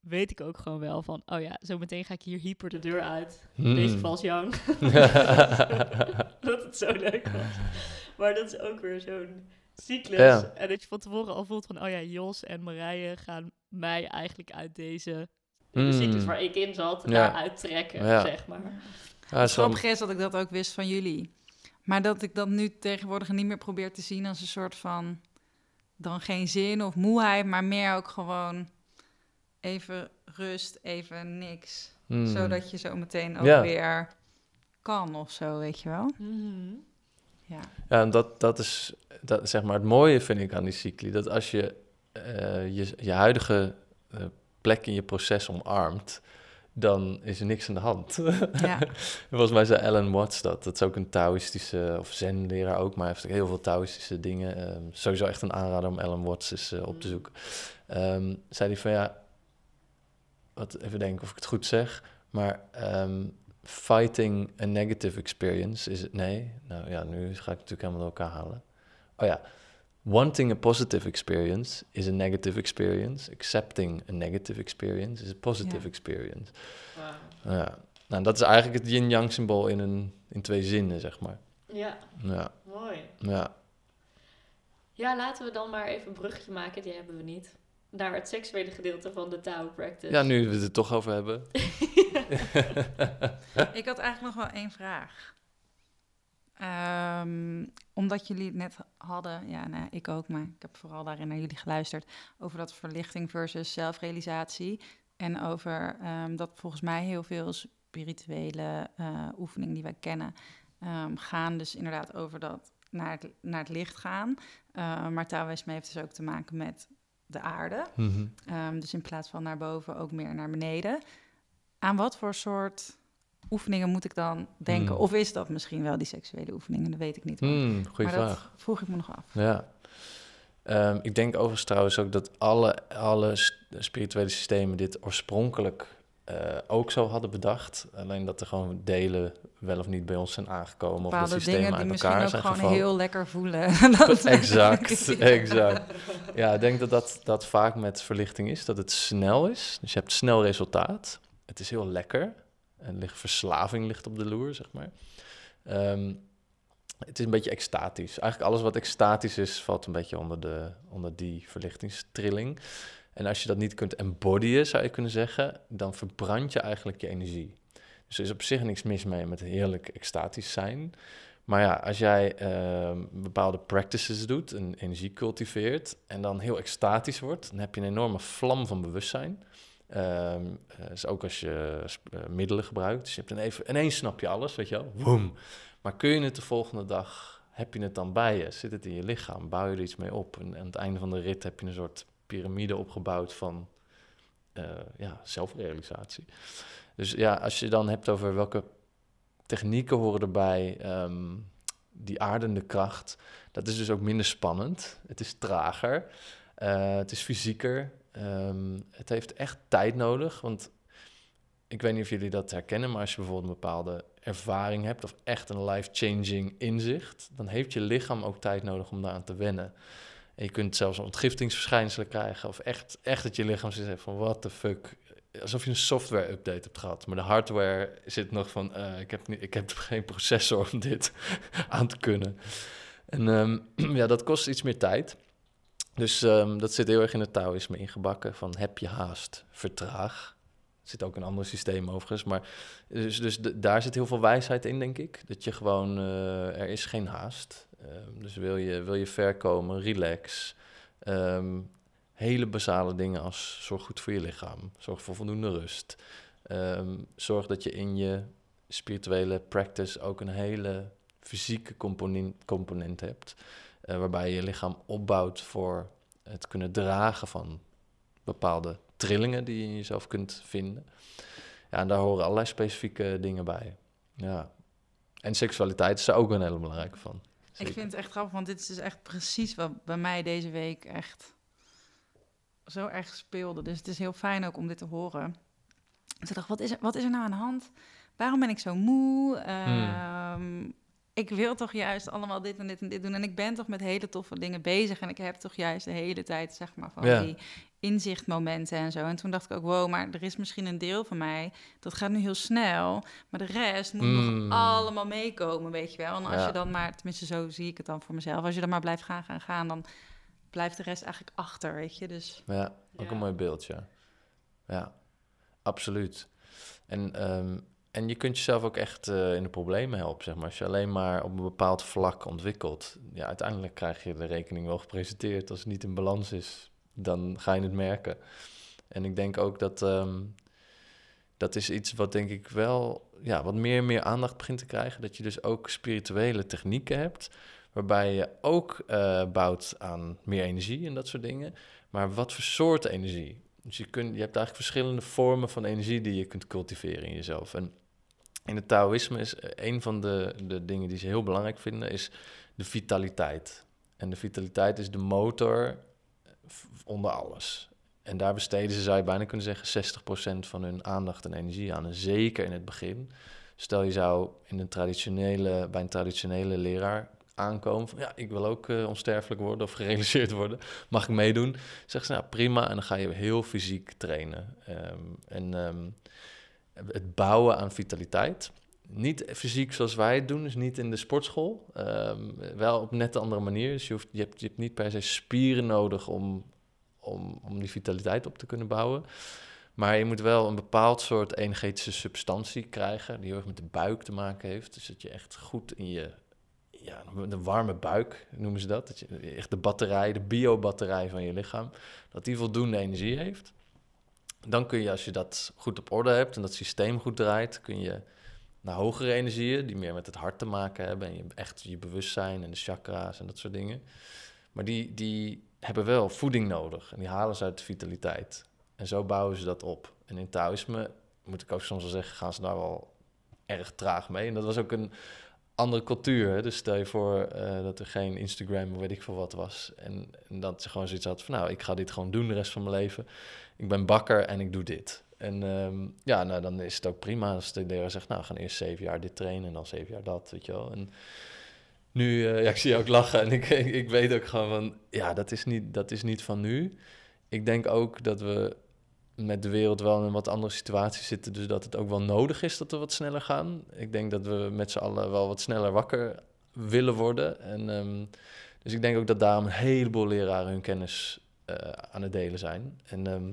weet ik ook gewoon wel van: Oh ja, zo meteen ga ik hier hyper de deur uit. Hmm. Deze vals Young. dat het zo leuk was. Maar dat is ook weer zo'n cyclus. Ja. En dat je van tevoren al voelt van, oh ja, Jos en Marije gaan mij eigenlijk uit deze de cyclus waar ik in zat, Ja. daaruit trekken, Ja. zeg maar. Ja, Het grappige is dat ik dat ook wist van jullie. Maar dat ik dat nu tegenwoordig niet meer probeer te zien als een soort van... dan geen zin of moeheid, maar meer ook gewoon even rust, even niks. Hmm. Zodat je zo meteen ook Ja. weer kan of zo, weet je wel? Mhm. Ja. Ja, en dat, dat is dat, zeg maar het mooie vind ik aan die cycli. Dat als je eh, je, je huidige eh, plek in je proces omarmt, dan is er niks aan de hand. Ja. Volgens mij zei Alan Watts dat. Dat is ook een Taoïstische, of zen-leraar ook, maar hij heeft ook heel veel Taoïstische dingen. Ehm, sowieso echt een aanrader om Alan Watts eens eh, op te zoeken. Ehm, zei hij van ja, wat, even denken of ik het goed zeg, maar ehm, fighting a negative experience is het, nee, nou ja, nu ga ik het natuurlijk helemaal door elkaar halen. Oh ja, wanting a positive experience is a negative experience, accepting a negative experience is a positive Ja. experience. Ja, nou dat is eigenlijk het yin-yang symbool in, een, in twee zinnen, zeg maar. Ja, Ja, mooi. ja. Ja, laten we dan maar even een bruggetje maken, die hebben we niet. Naar het seksuele gedeelte van de Tao Practice. ja, nu we het er toch over hebben. Ik had eigenlijk nog wel één vraag. Ehm, omdat jullie het net hadden, ja, nou, ik ook, maar ik heb vooral daarin naar jullie geluisterd, over dat verlichting versus zelfrealisatie. En over ehm, dat volgens mij heel veel spirituele eh, oefeningen die wij kennen, ehm, gaan dus inderdaad over dat naar het, naar het licht gaan. Uh, maar Taoïsme heeft dus ook te maken met de aarde. Mhm. Dus in plaats van naar boven ook meer naar beneden. Aan wat voor soort oefeningen moet ik dan denken? Hmm. Of is dat misschien wel die seksuele oefeningen? Dat weet ik niet. Hmm, goeie maar vraag. dat vroeg ik me nog af. Ja. Ehm, ik denk overigens trouwens ook dat alle, alle spirituele systemen dit oorspronkelijk eh, ook zo hadden bedacht. Alleen dat er gewoon delen wel of niet bij ons zijn aangekomen. Of dat systemen dingen die uit misschien elkaar ook zijn gewoon gevallen. heel lekker voelen. Exact, exact. Ja, ik denk dat, dat dat vaak met verlichting is. Dat het snel is. Dus je hebt snel resultaat. Het is heel lekker. En ligt, verslaving ligt op de loer, zeg maar. Ehm, het is een beetje extatisch. Eigenlijk alles wat extatisch is, valt een beetje onder, de, onder die verlichtingstrilling. En als je dat niet kunt embodyen, zou je kunnen zeggen, dan verbrand je eigenlijk je energie. Dus er is op zich niks mis mee met heerlijk extatisch zijn. Maar ja, als jij ehm, bepaalde practices doet en energie cultiveert en dan heel extatisch wordt, dan heb je een enorme vlam van bewustzijn. Eh, dus ook als je eh, middelen gebruikt. Dus je hebt even, ineens snap je alles, weet je wel. Woem. Maar kun je het de volgende dag, heb je het dan bij je? Zit het in je lichaam? Bouw je er iets mee op? En aan het einde van de rit heb je een soort piramide opgebouwd van eh, ja, zelfrealisatie. Dus ja, als je dan hebt over welke technieken horen erbij, ehm, die aardende kracht, dat is dus ook minder spannend. Het is trager, het is fysieker. Ehm, het heeft echt tijd nodig, want ik weet niet of jullie dat herkennen, maar als je bijvoorbeeld een bepaalde ervaring hebt of echt een life-changing inzicht, dan heeft je lichaam ook tijd nodig om daaraan te wennen. En je kunt zelfs ontgiftingsverschijnselen krijgen. Of echt, echt dat je lichaam zit van, what the fuck. Alsof je een software-update hebt gehad. Maar de hardware zit nog van, eh, ik, heb ik heb geen processor om dit aan te kunnen. En ehm, ja, dat kost iets meer tijd. Dus ehm, dat zit heel erg in het Taoïsme ingebakken. Van heb je haast, vertraag. Er zit ook een ander systeem overigens. Maar dus, dus daar zit heel veel wijsheid in, denk ik. Dat je gewoon, uh, er is geen haast. Um, dus wil je, wil je ver komen, relax. Um, hele basale dingen als zorg goed voor je lichaam. Zorg voor voldoende rust. zorg dat je in je spirituele practice ook een hele fysieke component, component hebt. Uh, waarbij je lichaam opbouwt voor het kunnen dragen van bepaalde trillingen die je in jezelf kunt vinden. Ja, en daar horen allerlei specifieke dingen bij. Ja. En seksualiteit is er ook een hele belangrijke van. Ik vind het echt grappig, want dit is dus echt precies wat bij mij deze week echt zo erg speelde. Dus het is heel fijn ook om dit te horen. Dus ik dacht, wat is er, wat is er nou aan de hand? Waarom ben ik zo moe? Um, ik wil toch juist allemaal dit en dit en dit doen. En ik ben toch met hele toffe dingen bezig. En ik heb toch juist de hele tijd, zeg maar, van die inzichtmomenten en zo. En toen dacht ik ook, wow, maar er is misschien een deel van mij, dat gaat nu heel snel. Maar de rest moet nog Mm. allemaal meekomen, weet je wel. En als Ja. je dan maar, tenminste zo zie ik het dan voor mezelf. Als je dan maar blijft gaan, gaan, gaan, dan blijft de rest eigenlijk achter, weet je. Dus Ja, ook Ja. een mooi beeldje. Ja, absoluut. En, ehm, en je kunt jezelf ook echt eh, in de problemen helpen, zeg maar. Als je alleen maar op een bepaald vlak ontwikkelt, ja, uiteindelijk krijg je de rekening wel gepresenteerd. Als het niet in balans is, dan ga je het merken. En ik denk ook dat ehm, dat is iets wat denk ik wel, ja, wat meer en meer aandacht begint te krijgen. Dat je dus ook spirituele technieken hebt, waarbij je ook eh, bouwt aan meer energie en dat soort dingen. Maar wat voor soort energie? Dus je, kunt, je hebt eigenlijk verschillende vormen van energie die je kunt cultiveren in jezelf. En in het Taoïsme is eh, een van de, de dingen die ze heel belangrijk vinden, is de vitaliteit. En de vitaliteit is de motor v- onder alles. En daar besteden ze, zou je bijna kunnen zeggen, 60% van hun aandacht en energie aan. En zeker in het begin. Stel je zou in een traditionele, bij een traditionele leraar aankomen van ja, ik wil ook eh, onsterfelijk worden of gerealiseerd worden. Mag ik meedoen? Zeg ze, nou prima. En dan ga je heel fysiek trainen. Ehm, en ehm, het bouwen aan vitaliteit. Niet fysiek zoals wij het doen, dus niet in de sportschool. Ehm, wel op net een andere manier. Dus je, hoeft, je, hebt, je hebt niet per se spieren nodig om, om, om die vitaliteit op te kunnen bouwen. Maar je moet wel een bepaald soort energetische substantie krijgen, die heel erg met de buik te maken heeft. Dus dat je echt goed in je, ja, de warme buik noemen ze dat. Dat je echt de batterij, de biobatterij van je lichaam, dat die voldoende energie heeft. Dan kun je, als je dat goed op orde hebt en dat systeem goed draait, kun je naar hogere energieën, die meer met het hart te maken hebben. En je, echt je bewustzijn en de chakra's en dat soort dingen. Maar die, die hebben wel voeding nodig en die halen ze uit de vitaliteit. En zo bouwen ze dat op. En in Taoïsme, moet ik ook soms wel zeggen, gaan ze daar wel erg traag mee. En dat was ook een andere cultuur. Hè? Dus stel je voor eh, dat er geen Instagram of weet ik veel wat was. En, en dat ze gewoon zoiets had van, nou, ik ga dit gewoon doen de rest van mijn leven. Ik ben bakker en ik doe dit. En ehm, ja, nou, dan is het ook prima als de leraar zegt, nou, gaan eerst zeven jaar dit trainen en dan zeven jaar dat, weet je wel. En nu, eh, ja, ik zie je ook lachen en ik, ik, weet ook gewoon van, ja, dat is, niet, dat is niet van nu. Ik denk ook dat we met de wereld wel in een wat andere situatie zitten, dus dat het ook wel nodig is dat we wat sneller gaan. Ik denk dat we met z'n allen wel wat sneller wakker willen worden. En, ehm, dus ik denk ook dat daarom een heleboel leraren hun kennis eh, aan het delen zijn. En ehm,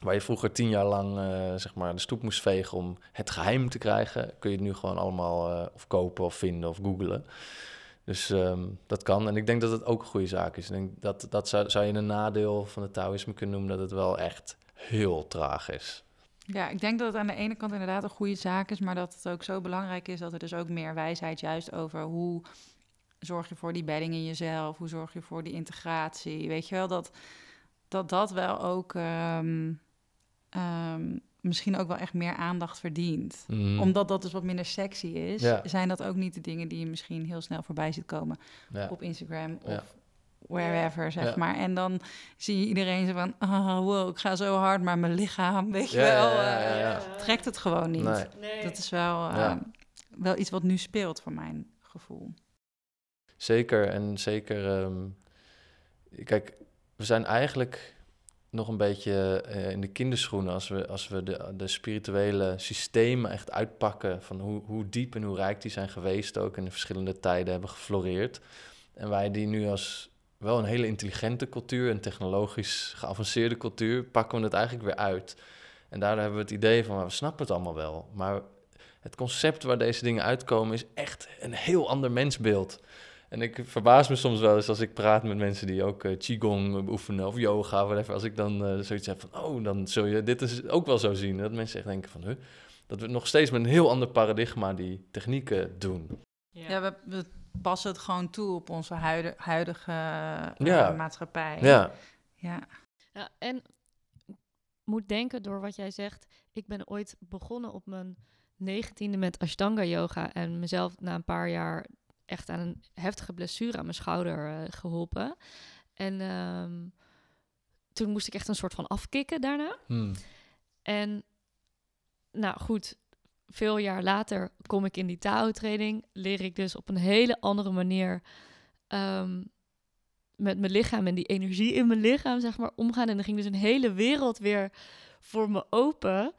waar je vroeger tien jaar lang eh, zeg maar de stoep moest vegen om het geheim te krijgen, kun je het nu gewoon allemaal eh, of kopen of vinden of googlen. Dus ehm, dat kan. En ik denk dat het ook een goede zaak is. Ik denk dat, dat zou, zou je een nadeel van het Taoïsme kunnen noemen, dat het wel echt heel traag is. Ja, ik denk dat het aan de ene kant inderdaad een goede zaak is, maar dat het ook zo belangrijk is dat er dus ook meer wijsheid juist over hoe zorg je voor die bedding in jezelf, hoe zorg je voor die integratie. Weet je wel, dat dat, dat wel ook ehm, ehm, misschien ook wel echt meer aandacht verdient. Mm. Omdat dat dus wat minder sexy is, Ja. zijn dat ook niet de dingen die je misschien heel snel voorbij ziet komen Ja. op Instagram of Ja. wherever, zeg Ja. maar. En dan zie je iedereen zo van, ah, wow, ik ga zo hard, maar mijn lichaam, weet je Ja, wel, ja, ja, eh, ja. trekt het gewoon niet. Nee. Nee. Dat is wel, eh, Ja. wel iets wat nu speelt voor mijn gevoel. Zeker, en zeker, ehm, Kijk, we zijn eigenlijk nog een beetje eh, in de kinderschoenen als we, als we de, de spirituele systemen echt uitpakken. Van hoe, hoe diep en hoe rijk die zijn geweest ook in de verschillende tijden hebben gefloreerd. En wij die nu als wel een hele intelligente cultuur, een technologisch geavanceerde cultuur, pakken we het eigenlijk weer uit. En daardoor hebben we het idee van, we snappen het allemaal wel. Maar het concept waar deze dingen uitkomen is echt een heel ander mensbeeld. En ik verbaas me soms wel eens als ik praat met mensen die ook uh, qigong beoefenen of yoga, whatever. Als ik dan uh, zoiets heb van, oh, dan zul je dit is ook wel zo zien. Dat mensen echt denken van, huh, dat we nog steeds met een heel ander paradigma die technieken doen. Ja, ja we, we, passen het gewoon toe op onze huidige, huidige uh, maatschappij. Ja. ja. Ja, en moet denken door wat jij zegt. Ik ben ooit begonnen op mijn negentiende met Ashtanga yoga en mezelf na een paar jaar echt aan een heftige blessure aan mijn schouder uh, geholpen. En um, toen moest ik echt een soort van afkicken daarna. Hmm. En nou goed, veel jaar later kom ik in die Tao-training. Leer ik dus op een hele andere manier um, met mijn lichaam en die energie in mijn lichaam, zeg maar, omgaan. En dan ging dus een hele wereld weer voor me open.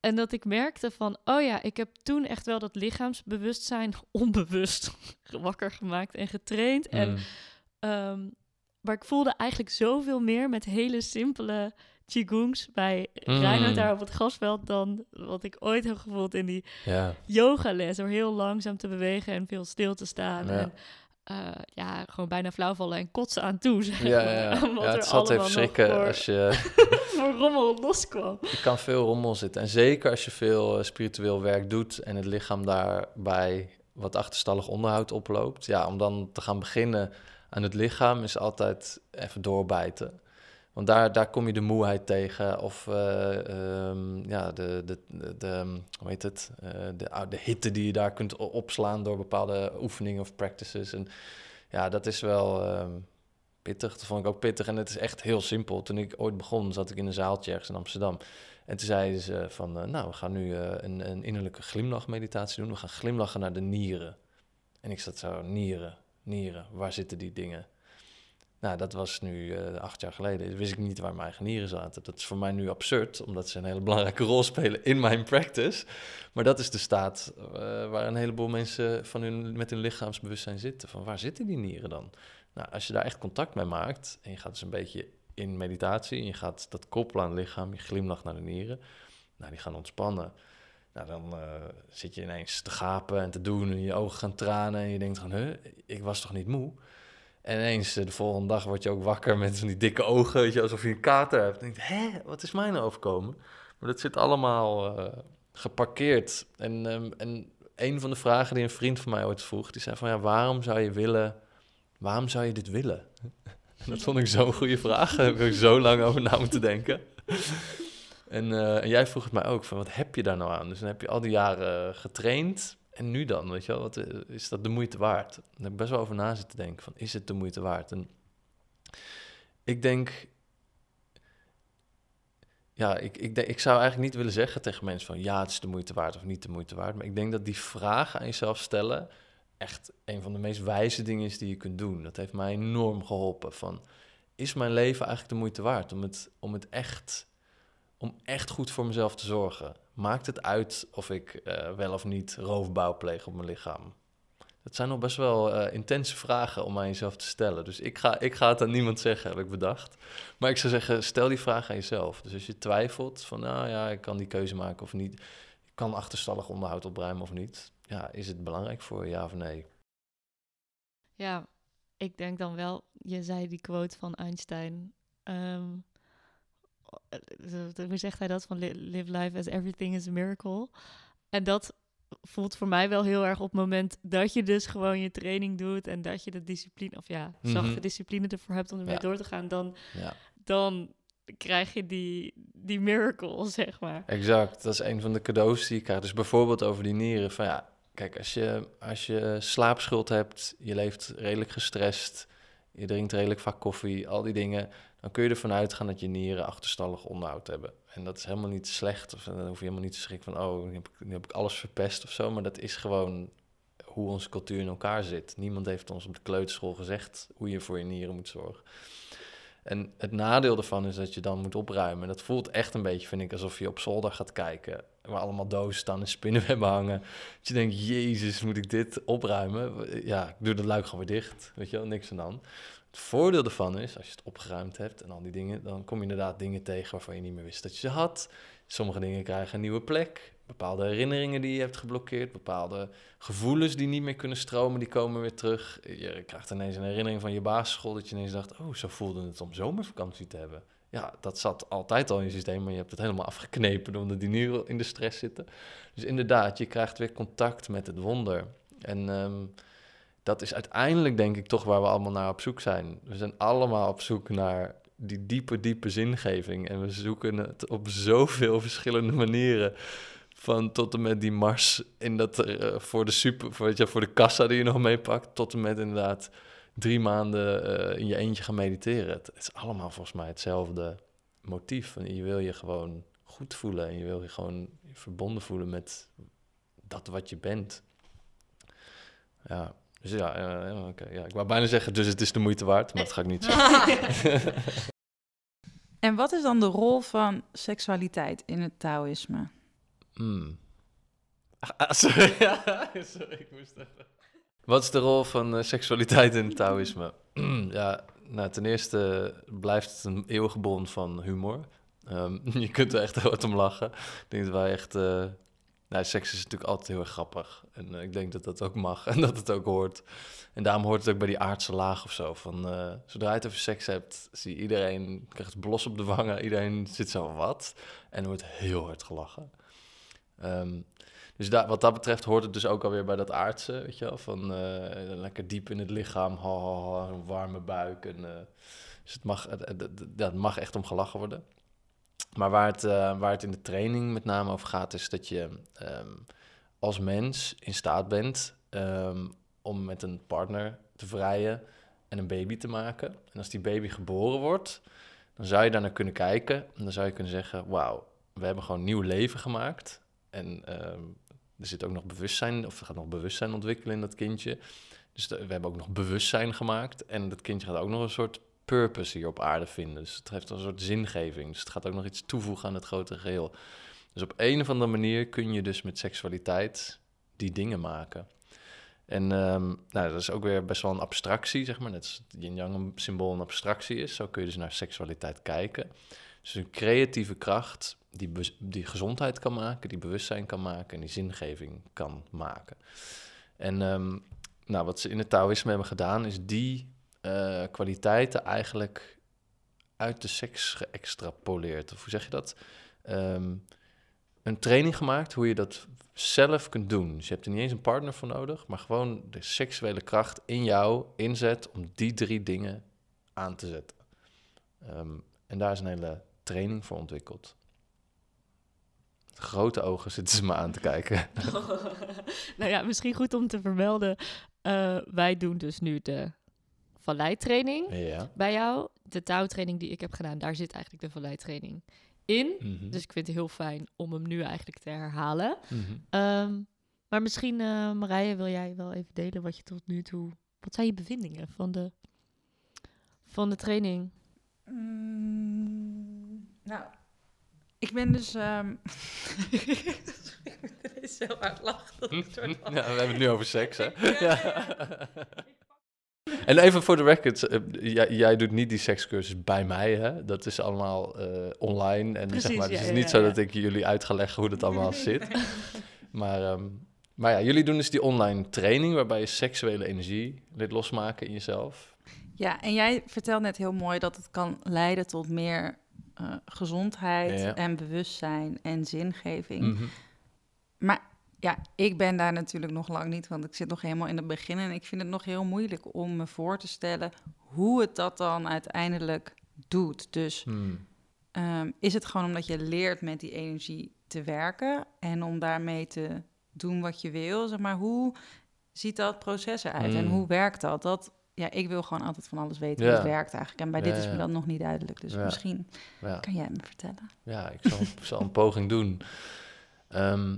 En dat ik merkte van, oh ja, ik heb toen echt wel dat lichaamsbewustzijn onbewust wakker gemaakt en getraind. En, um, maar ik voelde eigenlijk zoveel meer met hele simpele qigongs bij mm. Reinhard daar op het gasveld dan wat ik ooit heb gevoeld in die ja. yogales. Door heel langzaam te bewegen en veel stil te staan. Ja. En, uh, ja, gewoon bijna flauwvallen en kotsen aan toe. Zeg ja, ja, ja. ja het zat even schrikken voor, als je... voor rommel loskwam. Je kan veel rommel zitten. En zeker als je veel uh, spiritueel werk doet... en het lichaam daarbij wat achterstallig onderhoud oploopt. Ja, om dan te gaan beginnen aan het lichaam... is altijd even doorbijten. Want daar, daar kom je de moeheid tegen. Of uh, um, ja, de, de, de, de, hoe heet het? Uh, de, de hitte die je daar kunt opslaan door bepaalde oefeningen of practices. En ja, dat is wel um, pittig. Dat vond ik ook pittig. En het is echt heel simpel. Toen ik ooit begon, zat ik in een zaaltje ergens in Amsterdam. En toen zeiden ze van, uh, nou, we gaan nu een, een innerlijke glimlachmeditatie doen. We gaan glimlachen naar de nieren. En ik zat zo, nieren, nieren, waar zitten die dingen? Nou, dat was nu uh, acht jaar geleden. Wist ik niet waar mijn eigen nieren zaten. Dat is voor mij nu absurd, omdat ze een hele belangrijke rol spelen in mijn practice. Maar dat is de staat uh, waar een heleboel mensen van hun, met hun lichaamsbewustzijn zitten. Van waar zitten die nieren dan? Nou, als je daar echt contact mee maakt en je gaat dus een beetje in meditatie en je gaat dat koppelen aan het lichaam, je glimlacht naar de nieren, nou, die gaan ontspannen. Nou, dan uh, zit je ineens te gapen en te doen en je ogen gaan tranen en je denkt van, huh, ik was toch niet moe? En ineens eh, de volgende dag word je ook wakker met zo'n die dikke ogen, weet je, alsof je een kater hebt. En denk je, hè, wat is mij nou overkomen? Maar dat zit allemaal uh, geparkeerd. En, um, en een van de vragen die een vriend van mij ooit vroeg, die zei van, ja, waarom zou je willen, waarom zou je dit willen? En dat vond ik zo'n goede vraag. Daar heb ik zo lang over na moeten denken. En, uh, en, jij vroeg het mij ook, van wat heb je daar nou aan? Dus dan heb je al die jaren getraind, en nu dan, weet je wel, wat, eh, is dat de moeite waard? Daar heb ik best wel over na zitten denken, van is het de moeite waard? En ik denk, ja, ik, ik, ik zou eigenlijk niet willen zeggen tegen mensen van ja, het is de moeite waard of niet de moeite waard. Maar ik denk dat die vraag aan jezelf stellen echt een van de meest wijze dingen is die je kunt doen. Dat heeft mij enorm geholpen. Van, is mijn leven eigenlijk de moeite waard om het, om het echt, om echt goed voor mezelf te zorgen? maakt het uit of ik uh, wel of niet roofbouw pleeg op mijn lichaam? Dat zijn nog best wel uh, intense vragen om aan jezelf te stellen. Dus ik ga, ik ga het aan niemand zeggen, heb ik bedacht. Maar ik zou zeggen, stel die vraag aan jezelf. Dus als je twijfelt van, nou ja, ik kan die keuze maken of niet. Ik kan achterstallig onderhoud opruimen of niet. Ja, is het belangrijk voor je, ja of nee? Ja, ik denk dan wel, je zei die quote van Einstein. Um, hoe zegt hij dat? Van live life as everything is a miracle. En dat voelt voor mij wel heel erg op het moment dat je dus gewoon je training doet en dat je de discipline, of ja, zachte discipline ervoor hebt om ermee ja. door te gaan, dan, ja. dan krijg je die, die miracle, zeg maar. Exact, dat is een van de cadeaus die ik krijg. Dus bijvoorbeeld over die nieren, van ja, kijk, als je, als je slaapschuld hebt, je leeft redelijk gestrest, je drinkt redelijk vaak koffie, al die dingen, dan kun je ervan uitgaan dat je nieren achterstallig onderhoud hebben. En dat is helemaal niet slecht, of dan hoef je helemaal niet te schrikken van, oh, nu heb, ik, nu heb ik alles verpest of zo, maar dat is gewoon hoe onze cultuur in elkaar zit. Niemand heeft ons op de kleuterschool gezegd hoe je voor je nieren moet zorgen. En het nadeel daarvan is dat je dan moet opruimen. En dat voelt echt een beetje, vind ik, alsof je op zolder gaat kijken. Waar allemaal dozen staan en spinnenwebben hangen. Dat je denkt, jezus, moet ik dit opruimen? Ja, ik doe de luik gewoon weer dicht. Weet je wel, niks aan dan. Het voordeel ervan is, als je het opgeruimd hebt en al die dingen... dan kom je inderdaad dingen tegen waarvan je niet meer wist dat je ze had. Sommige dingen krijgen een nieuwe plek. Bepaalde herinneringen die je hebt geblokkeerd. Bepaalde gevoelens die niet meer kunnen stromen, die komen weer terug. Je krijgt ineens een herinnering van je basisschool... dat je ineens dacht, oh, zo voelde het om zomervakantie te hebben ja, dat zat altijd al in je systeem, maar je hebt het helemaal afgeknepen omdat die nu in de stress zitten. Dus inderdaad, je krijgt weer contact met het wonder. En ehm, dat is uiteindelijk denk ik toch waar we allemaal naar op zoek zijn. We zijn allemaal op zoek naar die diepe, diepe zingeving. En we zoeken het op zoveel verschillende manieren. Van tot en met die mars in dat, uh, voor, de super, voor, weet je, voor de kassa die je nog meepakt, tot en met inderdaad drie maanden uh, in je eentje gaan mediteren. Het, is allemaal volgens mij hetzelfde motief. Je wil je gewoon goed voelen en je wil je gewoon verbonden voelen met dat wat je bent. Ja, dus ja, uh, okay, ja, ik wou bijna zeggen, dus het is de moeite waard, maar dat ga ik niet zeggen. en wat is dan de rol van seksualiteit in het Taoïsme? Hmm. Ah, sorry, sorry, ik moest even. Wat is de rol van uh, seksualiteit in het Taoïsme? ja, nou, ten eerste blijft het een eeuwige bron van humor. Um, je kunt er echt hard om lachen. Ik denk dat wij echt... Uh, nou, seks is natuurlijk altijd heel erg grappig. En uh, ik denk dat dat ook mag en dat het ook hoort. En daarom hoort het ook bij die aardse laag of zo. Van, zodra je het over seks hebt, zie iedereen... krijgt blos op de wangen. Iedereen zit zo wat. En wordt heel hard gelachen. Um, dus wat dat betreft hoort het dus ook alweer bij dat aardse, weet je wel, van uh, lekker diep in het lichaam, ha, ha, ha een warme buik. En, dus het mag, het, mag echt om gelachen worden. Maar waar het, uh, waar het in de training met name over gaat, is dat je um, als mens in staat bent um, om met een partner te vrijen en een baby te maken. En als die baby geboren wordt, dan zou je daar naar kunnen kijken. En dan zou je kunnen zeggen, wauw, we hebben gewoon nieuw leven gemaakt. En um, er zit ook nog bewustzijn, of er gaat nog bewustzijn ontwikkelen in dat kindje. Dus we hebben ook nog bewustzijn gemaakt. En dat kindje gaat ook nog een soort purpose hier op aarde vinden. Dus het heeft een soort zingeving. Dus het gaat ook nog iets toevoegen aan het grote geheel. Dus op een of andere manier kun je dus met seksualiteit die dingen maken. En um, nou, dat is ook weer best wel een abstractie, zeg maar. Net als yin-yang symbool een abstractie is. Zo kun je dus naar seksualiteit kijken. Dus een creatieve kracht die, die gezondheid kan maken, die bewustzijn kan maken en die zingeving kan maken. En um, nou, wat ze in het Taoïsme hebben gedaan, is die uh, kwaliteiten eigenlijk uit de seks geëxtrapoleerd. Of hoe zeg je dat? Um, een training gemaakt hoe je dat zelf kunt doen. Dus je hebt er niet eens een partner voor nodig, maar gewoon de seksuele kracht in jou inzet om die drie dingen aan te zetten. Um, en daar is een hele training voor ontwikkeld. Grote ogen zitten ze me aan te kijken. nou ja, misschien goed om te vermelden. Uh, wij doen dus nu de valleitraining ja. bij jou. De touwtraining die ik heb gedaan, daar zit eigenlijk de valleitraining in. Mm -hmm. Dus ik vind het heel fijn om hem nu eigenlijk te herhalen. Mm -hmm. um, maar misschien, uh, Marije, wil jij wel even delen wat je tot nu toe... Wat zijn je bevindingen van de, van de training? Mm, nou, ik ben dus. Um... ik is zo hard lachen. Dat ik soort ja, we hebben het nu over seks, hè? ja. En even voor de record, uh, jij, jij, doet niet die sekscursus bij mij, hè? Dat is allemaal uh, online. En Precies, zeg maar, ja, het is niet ja, zo dat ik jullie uit ga leggen hoe dat allemaal zit. Maar, um, maar ja, jullie doen dus die online training waarbij je seksuele energie leert losmaken in jezelf. Ja, en jij vertelt net heel mooi dat het kan leiden tot meer uh, gezondheid en bewustzijn en zingeving. Mhm. Maar ja, ik ben daar natuurlijk nog lang niet, want ik zit nog helemaal in het begin. En ik vind het nog heel moeilijk om me voor te stellen hoe het dat dan uiteindelijk doet. Dus Hmm. ehm, is het gewoon omdat je leert met die energie te werken en om daarmee te doen wat je wil? Zeg maar, hoe ziet dat proces eruit en Mm. hoe werkt dat? dat? Ja, ik wil gewoon altijd van alles weten Ja. hoe het werkt eigenlijk. En bij dit is me ja. dat nog niet duidelijk. Dus misschien kan jij me vertellen. Ja, ik zal, zal een poging doen. Ehm,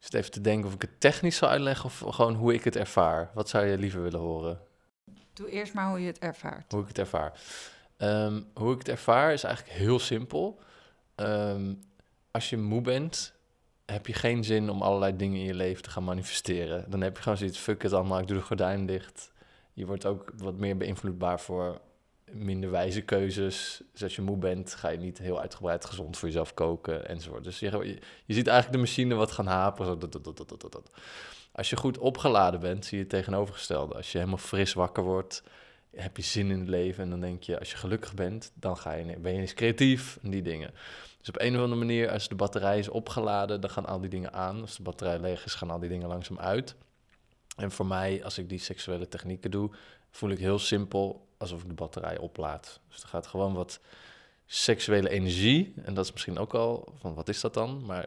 Ik zit even te denken of ik het technisch zou uitleggen of gewoon hoe ik het ervaar. Wat zou je liever willen horen? Doe eerst maar hoe je het ervaart. Hoe ik het ervaar. Ehm, hoe ik het ervaar is eigenlijk heel simpel. Ehm, als je moe bent, heb je geen zin om allerlei dingen in je leven te gaan manifesteren. Dan heb je gewoon zoiets, fuck het allemaal, ik doe de gordijn dicht. Je wordt ook wat meer beïnvloedbaar voor minder wijze keuzes. Dus als je moe bent, ga je niet heel uitgebreid gezond voor jezelf koken enzovoort. Dus je, je, ziet eigenlijk de machine wat gaan haperen. Zo, dat, dat, dat. Als je goed opgeladen bent, zie je het tegenovergestelde. Als je helemaal fris wakker wordt, heb je zin in het leven. En dan denk je, als je gelukkig bent, dan ga je, ben je eens creatief en die dingen. Dus op een of andere manier, als de batterij is opgeladen, dan gaan al die dingen aan. Als de batterij leeg is, gaan al die dingen langzaam uit. En voor mij, als ik die seksuele technieken doe, voel ik heel simpel alsof ik de batterij oplaad. Dus er gaat gewoon wat seksuele energie. En dat is misschien ook al van wat is dat dan? Maar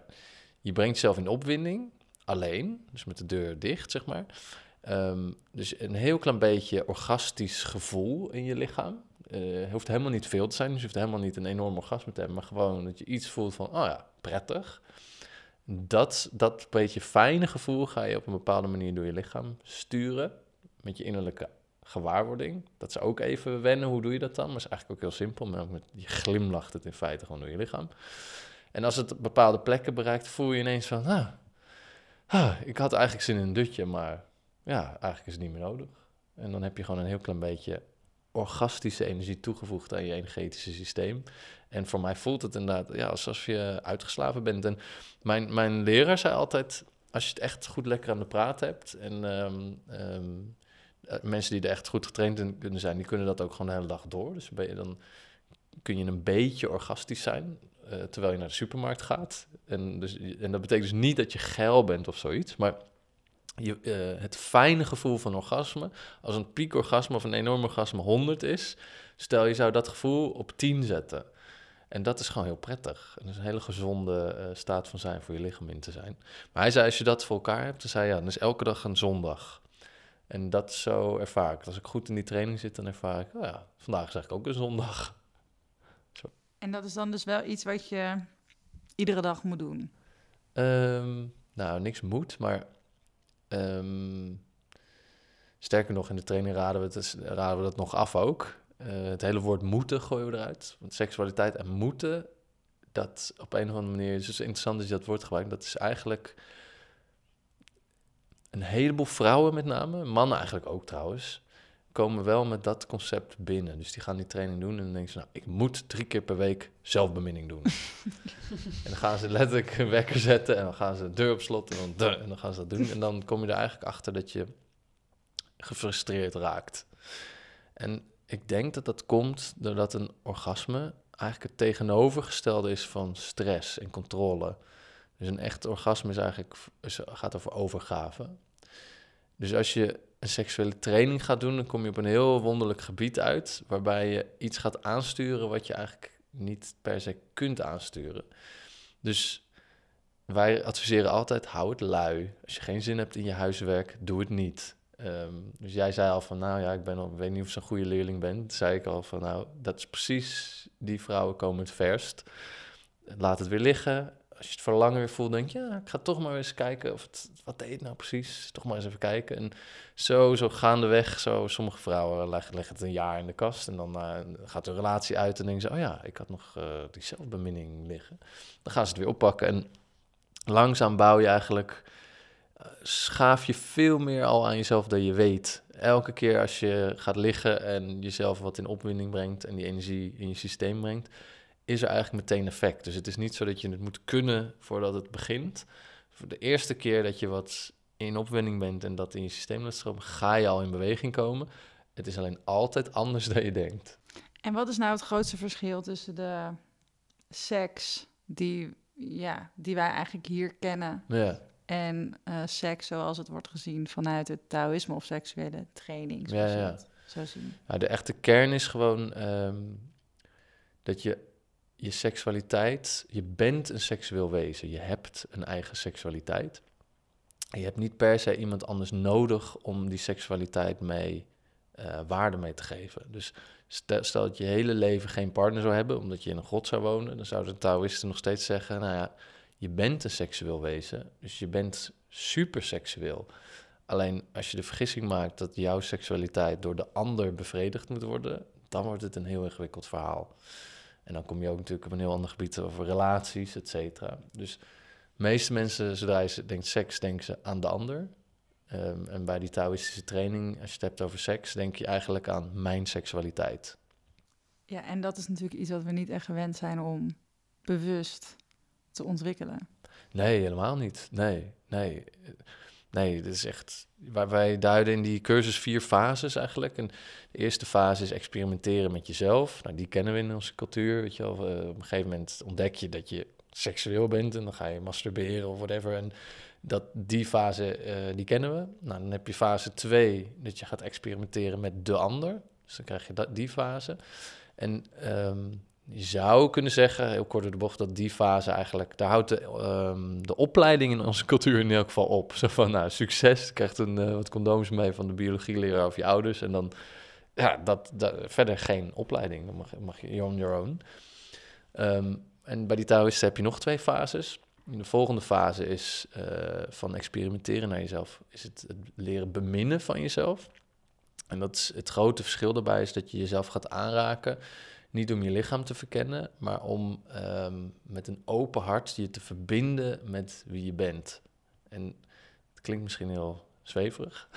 je brengt jezelf in opwinding, alleen, dus met de deur dicht, zeg maar. Ehm, dus een heel klein beetje orgastisch gevoel in je lichaam. Uh, hoeft helemaal niet veel te zijn, dus je hoeft helemaal niet een enorm orgasme te hebben, maar gewoon dat je iets voelt van, oh ja, prettig. Dat, dat beetje fijne gevoel ga je op een bepaalde manier door je lichaam sturen met je innerlijke gewaarwording. Dat is ook even wennen, hoe doe je dat dan? Maar is eigenlijk ook heel simpel, maar met, je glimlacht het in feite gewoon door je lichaam. En als het bepaalde plekken bereikt, voel je ineens van, ah, ah, ik had eigenlijk zin in een dutje, maar ja, eigenlijk is het niet meer nodig. En dan heb je gewoon een heel klein beetje orgastische energie toegevoegd aan je energetische systeem. En voor mij voelt het inderdaad ja, alsof je uitgeslapen bent. En mijn, mijn leraar zei altijd, als je het echt goed lekker aan de praat hebt... en um, um, mensen die er echt goed getraind in kunnen zijn... die kunnen dat ook gewoon de hele dag door. Dus ben je dan kun je een beetje orgastisch zijn... Uh, terwijl je naar de supermarkt gaat. En, dus, en dat betekent dus niet dat je geil bent of zoiets... maar je, uh, het fijne gevoel van orgasme, als een piekorgasme of een enorm orgasme 100 is, stel je zou dat gevoel op 10 zetten. En dat is gewoon heel prettig. En dat is een hele gezonde staat van zijn voor je lichaam in te zijn. Maar hij zei, als je dat voor elkaar hebt, dan zei ja, dan is elke dag een zondag. En dat zo ervaar ik. Als ik goed in die training zit, dan ervaar ik, oh ja, vandaag is eigenlijk ook een zondag. Zo. En dat is dan dus wel iets wat je iedere dag moet doen? Um, nou, niks moet, maar Um, sterker nog, in de training raden we, het, raden we dat nog af ook. Uh, het hele woord moeten gooien we eruit. Want seksualiteit en moeten, dat op een of andere manier is dus interessant dat je dat woord gebruikt. Dat is eigenlijk een heleboel vrouwen met name, mannen eigenlijk ook trouwens, komen wel met dat concept binnen. Dus die gaan die training doen en dan denken ze, nou, ik moet drie keer per week zelfbeminning doen. en dan gaan ze letterlijk een wekker zetten en dan gaan ze de deur op slot en dan, en dan gaan ze dat doen. En dan kom je er eigenlijk achter dat je gefrustreerd raakt. En ik denk dat dat komt doordat een orgasme eigenlijk het tegenovergestelde is van stress en controle. Dus een echt orgasme is eigenlijk, gaat over overgave. Dus als je een seksuele training gaat doen, dan kom je op een heel wonderlijk gebied uit, waarbij je iets gaat aansturen wat je eigenlijk niet per se kunt aansturen. Dus wij adviseren altijd, hou het lui. Als je geen zin hebt in je huiswerk, doe het niet. Ehm, dus jij zei al van, nou ja, ik ben al, weet niet of ik zo'n goede leerling ben. Toen zei ik al van, nou, dat is precies, die vrouwen komen het verst. Laat het weer liggen als je het verlangen weer voelt, denk je, ja, ik ga toch maar eens kijken of het, wat deed nou precies? Toch maar eens even kijken. En zo, zo gaandeweg, zo, sommige vrouwen leggen, leggen het een jaar in de kast en dan uh, gaat de relatie uit en denken ze, oh ja, ik had nog uh, die zelfbeminning liggen. Dan gaan ze het weer oppakken en langzaam bouw je eigenlijk, uh, schaaf je veel meer al aan jezelf dan je weet. Elke keer als je gaat liggen en jezelf wat in opwinding brengt en die energie in je systeem brengt, is er eigenlijk meteen effect. Dus het is niet zo dat je het moet kunnen voordat het begint. Voor de eerste keer dat je wat in opwinding bent en dat in je systeem laat stromen, ga je al in beweging komen. Het is alleen altijd anders dan je denkt. En wat is nou het grootste verschil tussen de seks die, ja, die wij eigenlijk hier kennen ja. en uh, seks zoals het wordt gezien vanuit het Taoïsme of seksuele training, zoals ja, ja. zo zien? Ja, de echte kern is gewoon um, dat je je seksualiteit, je bent een seksueel wezen. Je hebt een eigen seksualiteit. Je hebt niet per se iemand anders nodig om die seksualiteit mee uh, waarde mee te geven. Dus stel, dat je hele leven geen partner zou hebben, omdat je in een grot zou wonen, dan zouden de Taoïsten nog steeds zeggen: Nou ja, je bent een seksueel wezen, dus je bent super seksueel. Alleen als je de vergissing maakt dat jouw seksualiteit door de ander bevredigd moet worden, dan wordt het een heel ingewikkeld verhaal. En dan kom je ook natuurlijk op een heel ander gebied over relaties, et cetera. Dus de meeste mensen, zodra je denkt seks, denken ze aan de ander. Ehm, en bij die Taoïstische training, als je het hebt over seks, denk je eigenlijk aan mijn seksualiteit. Ja, en dat is natuurlijk iets wat we niet echt gewend zijn om bewust te ontwikkelen. Nee, helemaal niet. Nee, nee. Nee, dat is echt... Wij duiden in die cursus vier fases eigenlijk. En de eerste fase is experimenteren met jezelf. Nou, die kennen we in onze cultuur, weet je wel. Uh, op een gegeven moment ontdek je dat je seksueel bent... en dan ga je masturberen of whatever. En dat, die fase, uh, die kennen we. Nou, dan heb je fase 2, dat je gaat experimenteren met de ander. Dus dan krijg je dat, die fase. En um, je zou kunnen zeggen, heel kort door de bocht, dat die fase eigenlijk, daar houdt de, um, de opleiding in onze cultuur in elk geval op. Zo van, nou, succes, krijgt een, uh, wat condooms mee van de biologieleraar of je ouders. En dan, ja, dat, verder geen opleiding, dan mag, je on your own. Um, en bij die Taoïsten heb je nog twee fases. De volgende fase is uh, van experimenteren naar jezelf. Is het, het leren beminnen van jezelf. En dat is het grote verschil daarbij is dat je jezelf gaat aanraken niet om je lichaam te verkennen, maar om um, met een open hart je te verbinden met wie je bent. En het klinkt misschien heel zweverig,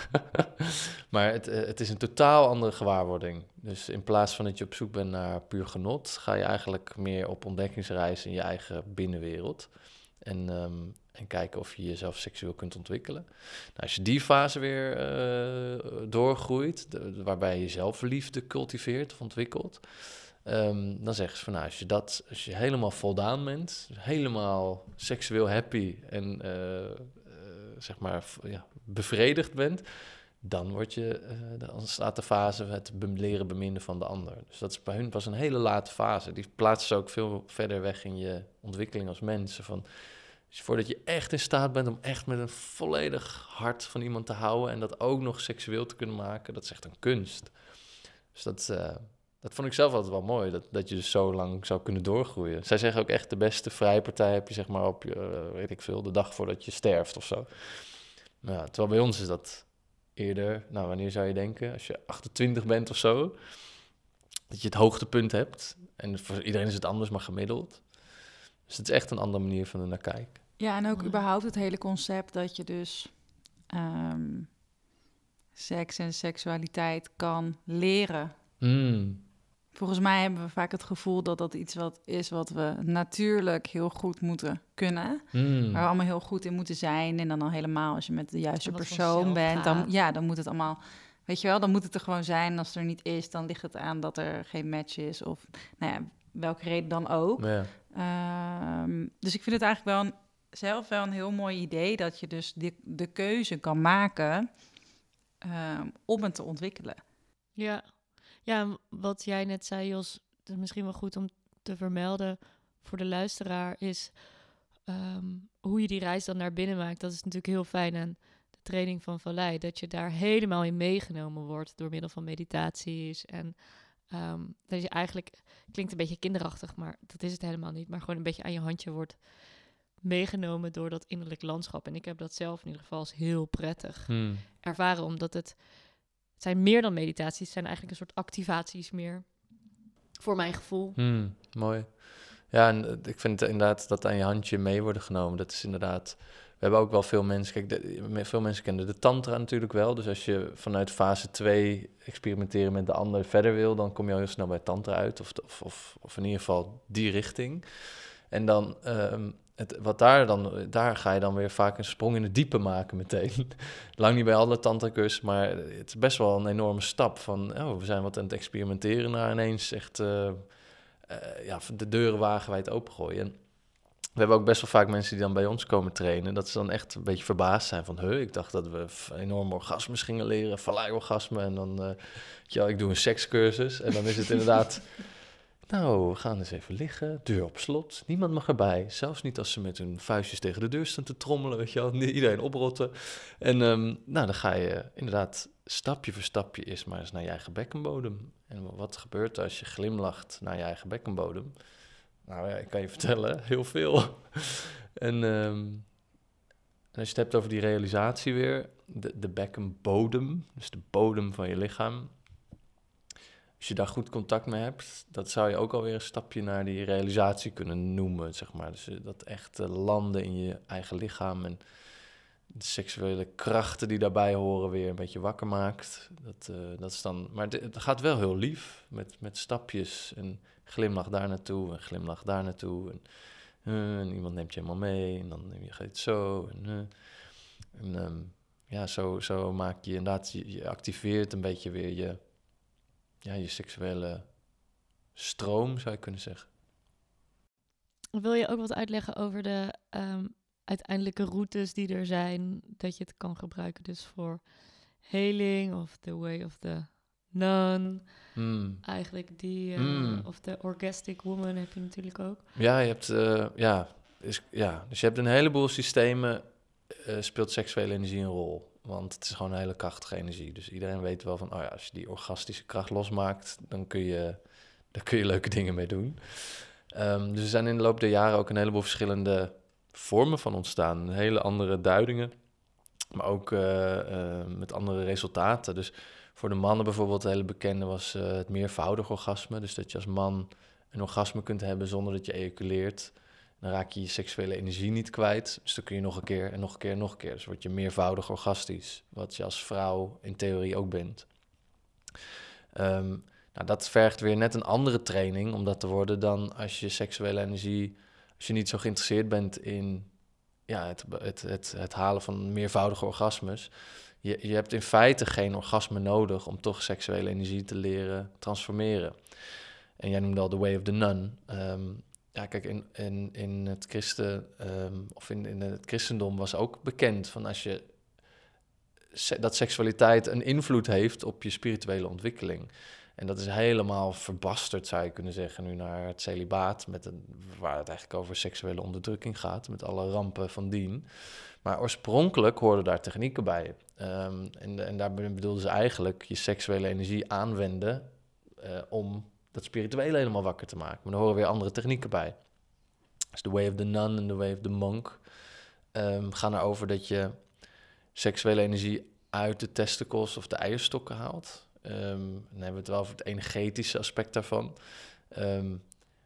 maar het, eh, het is een totaal andere gewaarwording. Dus in plaats van dat je op zoek bent naar puur genot, ga je eigenlijk meer op ontdekkingsreis in je eigen binnenwereld. En, um, en kijken of je jezelf seksueel kunt ontwikkelen. Nou, als je die fase weer uh, doorgroeit, waarbij je zelfliefde cultiveert of ontwikkelt, Um, dan zeggen ze van nou, als je dat, als je helemaal voldaan bent, helemaal seksueel happy en uh, uh, zeg maar ja, bevredigd bent, dan word je, uh, dan staat de fase het leren beminnen van de ander. Dus dat is bij hun pas een hele late fase. Die plaatsen ze ook veel verder weg in je ontwikkeling als mensen. Van, voordat je echt in staat bent om echt met een volledig hart van iemand te houden en dat ook nog seksueel te kunnen maken, dat is echt een kunst. Dus dat, dat vond ik zelf altijd wel mooi, dat, dat je dus zo lang zou kunnen doorgroeien. Zij zeggen ook echt de beste vrijpartij heb je zeg maar op je, uh, weet ik veel, de dag voordat je sterft of zo. Nou, terwijl bij ons is dat eerder, nou wanneer zou je denken, als je 28 bent of zo, dat je het hoogtepunt hebt. En voor iedereen is het anders, maar gemiddeld. Dus het is echt een andere manier van er naar kijken. Ja, en ook überhaupt het hele concept dat je dus um, seks en seksualiteit kan leren. Mm. Volgens mij hebben we vaak het gevoel dat dat iets wat is wat we natuurlijk heel goed moeten kunnen. Mm. Waar we allemaal heel goed in moeten zijn. En dan al helemaal als je met de juiste persoon bent, dan, ja, dan moet het allemaal. Weet je wel, dan moet het er gewoon zijn. En als het er niet is, dan ligt het aan dat er geen match is. Of nou ja, welke reden dan ook. Ja. Um, dus ik vind het eigenlijk wel een, zelf wel een heel mooi idee dat je dus de, de keuze kan maken um, om het te ontwikkelen. Ja, ja, wat jij net zei, Jos, het is misschien wel goed om te vermelden voor de luisteraar, is um, hoe je die reis dan naar binnen maakt. Dat is natuurlijk heel fijn aan de training van Vallei, dat je daar helemaal in meegenomen wordt door middel van meditaties. En um, dat je eigenlijk, klinkt een beetje kinderachtig, maar dat is het helemaal niet, maar gewoon een beetje aan je handje wordt meegenomen door dat innerlijk landschap. En ik heb dat zelf in ieder geval als heel prettig Hmm. ervaren, omdat het het zijn meer dan meditaties, het zijn eigenlijk een soort activaties meer. Voor mijn gevoel. Hmm, mooi. Ja, en uh, ik vind inderdaad dat aan je handje mee worden genomen. Dat is inderdaad. We hebben ook wel veel mensen. Kijk, de, veel mensen kennen de Tantra natuurlijk wel. Dus als je vanuit fase 2 experimenteren met de ander verder wil, dan kom je al heel snel bij Tantra uit. Of, of, of, of in ieder geval die richting. En dan. Um, het, wat daar dan, daar ga je dan weer vaak een sprong in het diepe maken meteen. Lang niet bij alle tantracurs, maar het is best wel een enorme stap van, oh, we zijn wat aan het experimenteren naar ineens echt, uh, uh, ja, de deuren wagenwijd opengooien. En we hebben ook best wel vaak mensen die dan bij ons komen trainen, dat ze dan echt een beetje verbaasd zijn van, huh, ik dacht dat we enorm orgasmes gingen leren, vallei-orgasme, en dan, uh, ja, ik doe een sekscursus, en dan is het inderdaad... Nou, we gaan eens even liggen, deur op slot, niemand mag erbij. Zelfs niet als ze met hun vuistjes tegen de deur staan te trommelen, weet je wel. Iedereen oprotten. En um, nou, dan ga je inderdaad stapje voor stapje eerst maar eens naar je eigen bekkenbodem. En wat gebeurt er als je glimlacht naar je eigen bekkenbodem? Nou ja, ik kan je vertellen, heel veel. En, ehm, en als je het hebt over die realisatie weer, de, de bekkenbodem, dus de bodem van je lichaam. Als je daar goed contact mee hebt, dat zou je ook alweer een stapje naar die realisatie kunnen noemen, zeg maar. Dus eh, dat echt eh, landen in je eigen lichaam en de seksuele krachten die daarbij horen weer een beetje wakker maakt. Dat, eh, dat is dan, maar het gaat wel heel lief, met, met stapjes en glimlach daar naartoe en glimlach daar naartoe. En, iemand neemt je helemaal mee en dan je het zo. En, en um, ja, zo, zo maak je inderdaad, je, activeert een beetje weer je, ja, je seksuele stroom, zou je kunnen zeggen. Wil je ook wat uitleggen over de um, uiteindelijke routes die er zijn, dat je het kan gebruiken dus voor heling of the way of the nun. Mm. Eigenlijk die, uh, Mm. of de orgastic woman heb je natuurlijk ook. Ja, je hebt, uh, ja, is, ja, dus je hebt een heleboel systemen, uh, speelt seksuele energie een rol. Want het is gewoon een hele krachtige energie. Dus iedereen weet wel van, oh ja, als je die orgastische kracht losmaakt, dan kun je, daar kun je leuke dingen mee doen. Um, dus er zijn in de loop der jaren ook een heleboel verschillende vormen van ontstaan. Hele andere duidingen, maar ook uh, uh, met andere resultaten. Dus voor de mannen bijvoorbeeld, het hele bekende was uh, het meervoudig orgasme. Dus dat je als man een orgasme kunt hebben zonder dat je ejaculeert. Raak je je seksuele energie niet kwijt. Dus dan kun je nog een keer en nog een keer en nog een keer. Dus word je meervoudig orgastisch. Wat je als vrouw in theorie ook bent. Um, nou, dat vergt weer net een andere training om dat te worden dan als je seksuele energie als je niet zo geïnteresseerd bent in ja, het, het, het, het halen van meervoudige orgasmes, je, je hebt in feite geen orgasme nodig om toch seksuele energie te leren transformeren. En jij noemde al The Way of the Nun. Um, ja, kijk, in, in, in het christen, um, of in, in het christendom was ook bekend van als je dat seksualiteit een invloed heeft op je spirituele ontwikkeling. En dat is helemaal verbasterd, zou je kunnen zeggen, nu naar het celibaat, met een, waar het eigenlijk over seksuele onderdrukking gaat, met alle rampen van dien. Maar oorspronkelijk hoorden daar technieken bij. Um, en, en daar bedoelden ze eigenlijk je seksuele energie aanwenden uh, om dat spirituele helemaal wakker te maken. Maar er horen weer andere technieken bij. Dus the way of the nun en the way of the monk um, gaan erover dat je seksuele energie uit de testicles of de eierstokken haalt. Um, dan hebben we het wel over het energetische aspect daarvan. Um,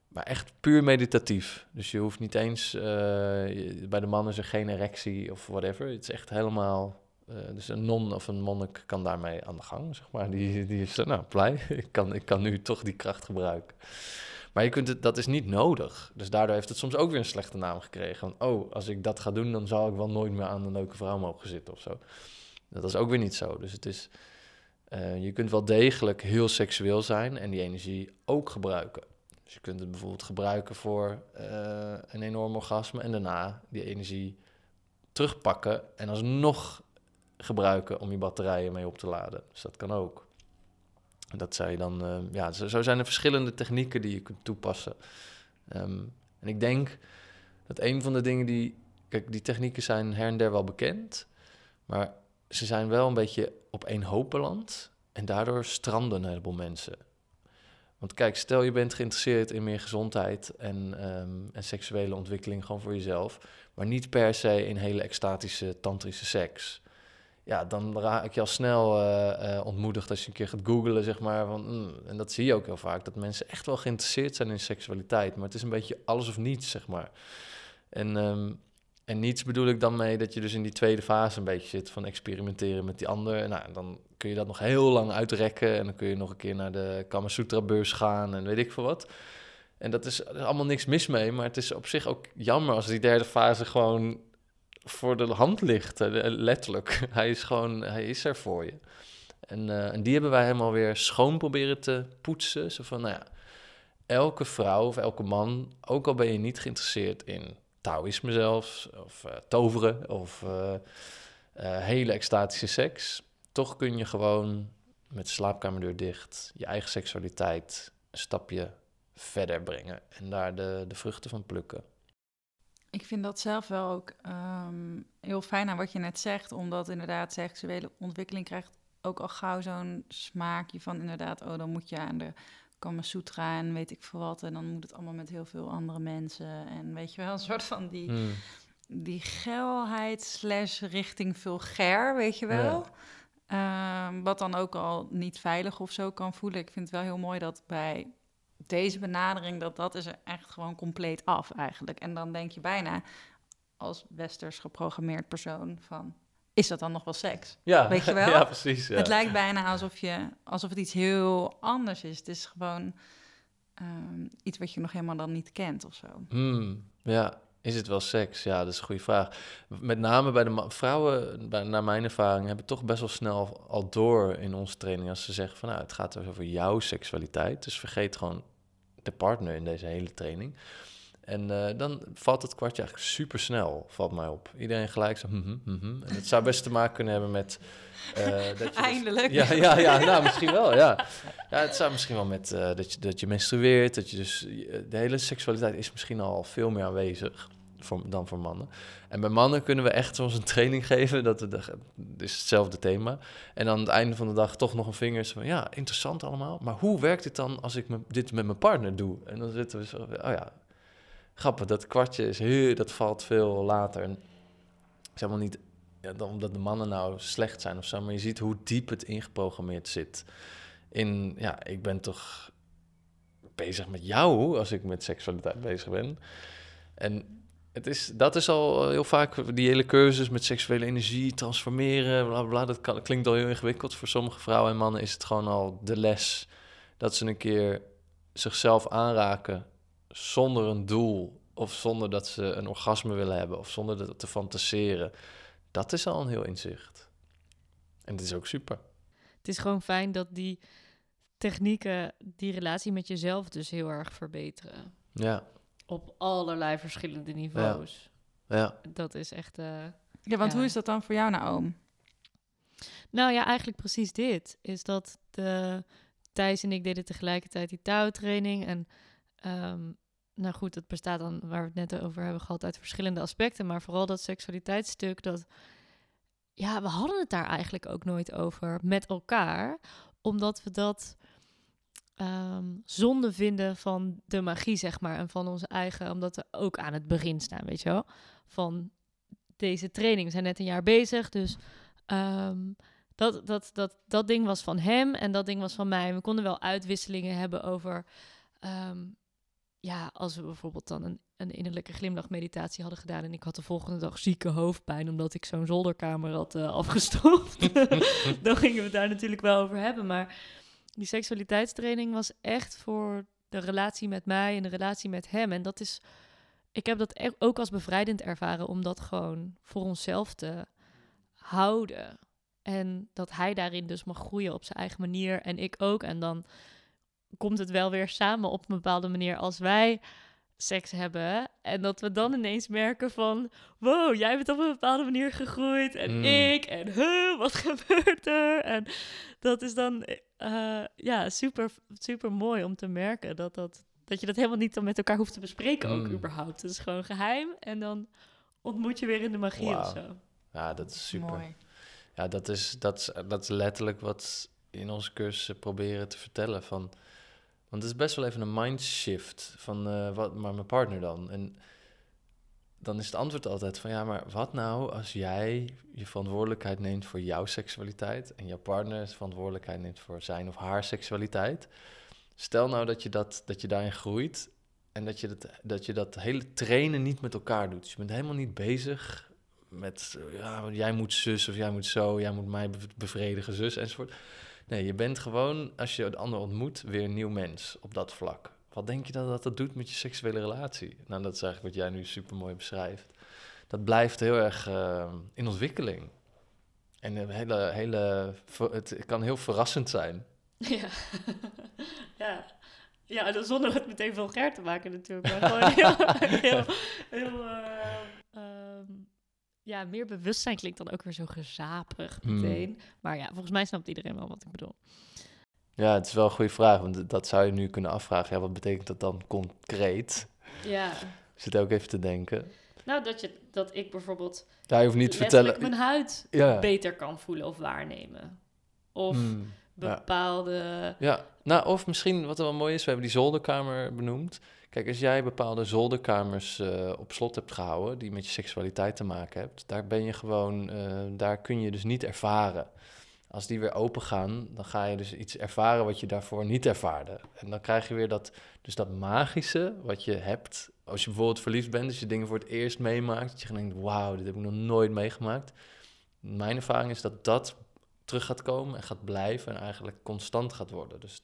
maar echt puur meditatief. Dus je hoeft niet eens... Je, bij de mannen is er geen erectie of whatever. Het is echt helemaal... Uh, dus een non of een monnik kan daarmee aan de gang, zeg maar. Die, die is nou blij. ik, kan, ik kan nu toch die kracht gebruiken. Maar je kunt het, dat is niet nodig. Dus daardoor heeft het soms ook weer een slechte naam gekregen. Van, oh, als ik dat ga doen, dan zal ik wel nooit meer aan een leuke vrouw mogen zitten of zo. Dat is ook weer niet zo. Dus het is... Uh, je kunt wel degelijk heel seksueel zijn en die energie ook gebruiken. Dus je kunt het bijvoorbeeld gebruiken voor uh, een enorm orgasme en daarna die energie terugpakken en alsnog gebruiken om je batterijen mee op te laden. Dus dat kan ook. Dat je dan, uh, ja, zo, zijn er verschillende technieken die je kunt toepassen. Um, en ik denk dat een van de dingen die, kijk, die technieken zijn her en der wel bekend, maar ze zijn wel een beetje op één hoop beland. En daardoor stranden een heleboel mensen. Want kijk, stel je bent geïnteresseerd in meer gezondheid en, um, en seksuele ontwikkeling gewoon voor jezelf, maar niet per se in hele extatische tantrische seks. Ja, dan raak je al snel uh, ontmoedigd als je een keer gaat googlen, zeg maar. Van, mm, en dat zie je ook heel vaak, dat mensen echt wel geïnteresseerd zijn in seksualiteit, maar het is een beetje alles of niets, zeg maar. En um, en niets bedoel ik dan mee dat je dus in die tweede fase een beetje zit van experimenteren met die ander. Nou, dan kun je dat nog heel lang uitrekken en dan kun je nog een keer naar de Kama Sutra beurs gaan en weet ik veel wat. En dat is allemaal niks mis mee, maar het is op zich ook jammer als die derde fase gewoon voor de hand ligt, letterlijk. Hij is gewoon, hij is er voor je. En, uh, en die hebben wij helemaal weer schoon proberen te poetsen. Zo van, nou ja, elke vrouw of elke man, ook al ben je niet geïnteresseerd in Taoïsme zelfs, of uh, toveren, of hele extatische seks. Toch kun je gewoon met de slaapkamerdeur dicht je eigen seksualiteit een stapje verder brengen en daar de, de vruchten van plukken. Ik vind dat zelf wel ook um, heel fijn aan wat je net zegt, omdat inderdaad seksuele ontwikkeling krijgt ook al gauw zo'n smaakje van inderdaad, oh dan moet je aan de Kama Sutra en weet ik veel wat. En dan moet het allemaal met heel veel andere mensen. En weet je wel, een soort van die, Hmm. die geilheid slash richting vulgair, weet je wel. Ehm, wat dan ook al niet veilig of zo kan voelen. Ik vind het wel heel mooi dat bij deze benadering... dat dat is er echt gewoon compleet af eigenlijk. En dan denk je bijna als westers geprogrammeerd persoon van... is dat dan nog wel seks? Ja, Weet je wel? ja, precies. Ja. Het lijkt bijna alsof, je, alsof het iets heel anders is. Het is gewoon ehm, iets wat je nog helemaal dan niet kent of zo. Hmm, ja, is het wel seks? Ja, dat is een goede vraag. Met name bij de vrouwen, bij, naar mijn ervaring, hebben toch best wel snel al door in onze training als ze zeggen van nou, het gaat over jouw seksualiteit. Dus vergeet gewoon de partner in deze hele training. En eh, dan valt het kwartje eigenlijk super snel, valt mij op. Iedereen gelijk zo, mhm, mhm. En het zou best te maken kunnen hebben met... eh, dat je dus- Eindelijk. ja, ja, ja, nou misschien wel, ja. Ja, het zou misschien wel met eh, dat, je, dat je menstrueert, dat je dus... De hele seksualiteit is misschien al veel meer aanwezig dan voor mannen. En bij mannen kunnen we echt ons een training geven, dat we de, dus hetzelfde thema. En aan het einde van de dag toch nog een vinger van, ja, interessant allemaal. Maar hoe werkt het dan als ik me, dit met mijn partner doe? En dan zitten we zo, oh ja, grappig, dat kwartje is heel, dat valt veel later. En maar niet ja, omdat de mannen nou slecht zijn of zo, maar je ziet hoe diep het ingeprogrammeerd zit. In, ja, ik ben toch bezig met jou als ik met seksualiteit bezig ben. En het is, dat is al heel vaak die hele cursus met seksuele energie, transformeren, bla bla, bla. Dat kan, klinkt al heel ingewikkeld. Voor sommige vrouwen en mannen is het gewoon al de les dat ze een keer zichzelf aanraken zonder een doel of zonder dat ze een orgasme willen hebben of zonder dat te fantaseren. Dat is al een heel inzicht. En het is ook super. Het is gewoon fijn dat die technieken die relatie met jezelf dus heel erg verbeteren. Ja, Op allerlei verschillende niveaus. ja. Dat is echt... eh, Ja, want Ja. hoe is dat dan voor jou nou, oom? Nou ja, eigenlijk precies dit. Is dat de Thijs en ik deden tegelijkertijd die touwtraining. En ehm, nou goed, dat bestaat dan, waar we het net over hebben gehad, uit verschillende aspecten. Maar vooral dat seksualiteitsstuk, dat... Ja, we hadden het daar eigenlijk ook nooit over met elkaar. Omdat we dat ehm, zonde vinden van de magie, zeg maar. En van onze eigen, omdat we ook aan het begin staan, weet je wel. Van deze training. We zijn net een jaar bezig, dus... ehm, dat, dat, dat, dat ding was van hem en dat ding was van mij. We konden wel uitwisselingen hebben over... ehm, ja, als we bijvoorbeeld dan een, een innerlijke glimlachmeditatie hadden gedaan... en ik had de volgende dag zieke hoofdpijn... omdat ik zo'n zolderkamer had eh, afgestopt. dan gingen we daar natuurlijk wel over hebben. Maar die seksualiteitstraining was echt voor de relatie met mij... en de relatie met hem. En dat is... Ik heb dat e- ook als bevrijdend ervaren... om dat gewoon voor onszelf te houden... En dat hij daarin dus mag groeien op zijn eigen manier en ik ook. En dan komt het wel weer samen op een bepaalde manier als wij seks hebben. En dat we dan ineens merken van... Wow, jij bent op een bepaalde manier gegroeid. En Mm. ik. En huh, wat gebeurt er? En dat is dan eh, ja, super, super mooi om te merken. Dat, dat, dat je dat helemaal niet dan met elkaar hoeft te bespreken ook Mm. überhaupt. Het is gewoon geheim. En dan ontmoet je weer in de magie of zo. ja, dat is super. Mooi. Ja, dat is, dat, is, dat is letterlijk wat in onze cursus proberen te vertellen. Van, want het is best wel even een mindshift van, eh, wat, maar mijn partner dan? En dan is het antwoord altijd van, ja, maar wat nou als jij je verantwoordelijkheid neemt voor jouw seksualiteit en jouw partner verantwoordelijkheid neemt voor zijn of haar seksualiteit? Stel nou dat je, dat, dat je daarin groeit en dat je dat, dat je dat hele trainen niet met elkaar doet. Dus je bent helemaal niet bezig met, ja, jij moet zus of jij moet zo, jij moet mij bev- bevredigen, zus enzovoort. Nee, je bent gewoon, als je de ander ontmoet, weer een nieuw mens op dat vlak. Wat denk je dat dat, dat doet met je seksuele relatie? Nou, dat is eigenlijk wat jij nu super mooi beschrijft. Dat blijft heel erg eh, in ontwikkeling. En een hele, hele, het kan heel verrassend zijn. Ja. ja. Ja, zonder het meteen vulgair te maken natuurlijk. Maar gewoon heel, heel, heel eh, ehm, ja, meer bewustzijn klinkt dan ook weer zo gezapig Hmm. meteen. Maar ja, volgens mij snapt iedereen wel wat ik bedoel. Ja, het is wel een goede vraag, want dat zou je nu kunnen afvragen. Ja, wat betekent dat dan concreet? Ja. Ik zit ook even te denken. Nou, dat, je, dat ik bijvoorbeeld Ja, je hoeft niet te vertellen. mijn huid Ja. beter kan voelen of waarnemen. Of Hmm. bepaalde... Ja, nou, of misschien wat er wel mooi is, we hebben die zolderkamer benoemd. Kijk, als jij bepaalde zolderkamers eh, op slot hebt gehouden, die met je seksualiteit te maken hebt, daar ben je gewoon, eh, daar kun je dus niet ervaren. Als die weer open gaan, dan ga je dus iets ervaren wat je daarvoor niet ervaarde. En dan krijg je weer dat, dus dat magische wat je hebt. Als je bijvoorbeeld verliefd bent, dus je dingen voor het eerst meemaakt, dat je denkt, wauw, dit heb ik nog nooit meegemaakt. Mijn ervaring is dat dat terug gaat komen en gaat blijven en eigenlijk constant gaat worden. Dus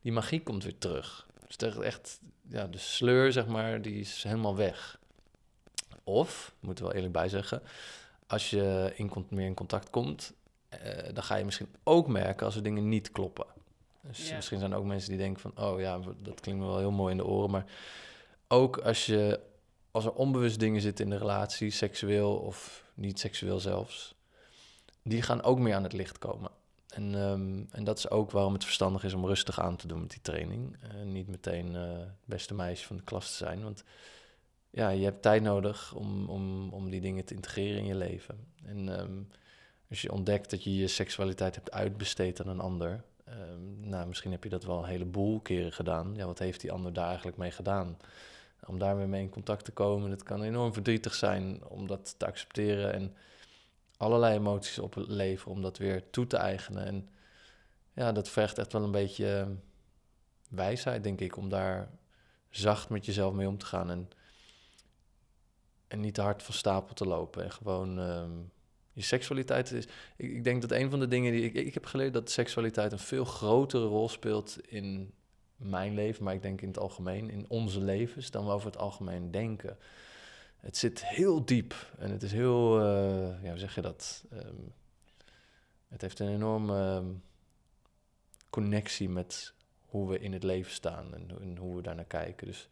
die magie komt weer terug. Dus echt, ja, de sleur, zeg maar, die is helemaal weg. Of, moeten we wel eerlijk bij zeggen, als je in, meer in contact komt, eh, dan ga je misschien ook merken als er dingen niet kloppen. Dus misschien zijn er ook mensen die denken van, oh ja, dat klinkt me wel heel mooi in de oren, maar ook als je, als er onbewust dingen zitten in de relatie, seksueel of niet seksueel zelfs, die gaan ook meer aan het licht komen. En, um, en dat is ook waarom het verstandig is om rustig aan te doen met die training. Uh, niet meteen uh, het beste meisje van de klas te zijn. Want ja, je hebt tijd nodig om, om, om die dingen te integreren in je leven. En um, als je ontdekt dat je je seksualiteit hebt uitbesteed aan een ander... Um, nou, misschien heb je dat wel een heleboel keren gedaan. Ja, wat heeft die ander daar eigenlijk mee gedaan? Om daar weer mee in contact te komen, het kan enorm verdrietig zijn om dat te accepteren... en allerlei emoties opleveren om dat weer toe te eigenen. En ja, dat vergt echt wel een beetje ehm, wijsheid, denk ik, om daar zacht met jezelf mee om te gaan en, en niet te hard van stapel te lopen. En gewoon ehm, je seksualiteit is. Ik, ik, denk dat een van de dingen die ik, ik heb geleerd dat seksualiteit een veel grotere rol speelt in mijn leven, maar ik denk in het algemeen, in onze levens, dan we over het algemeen denken het zit heel diep en het is heel, uh, ja, hoe zeg je dat? Um, het heeft een enorme ehm, connectie met hoe we in het leven staan en, hoe we daar naar kijken. Dus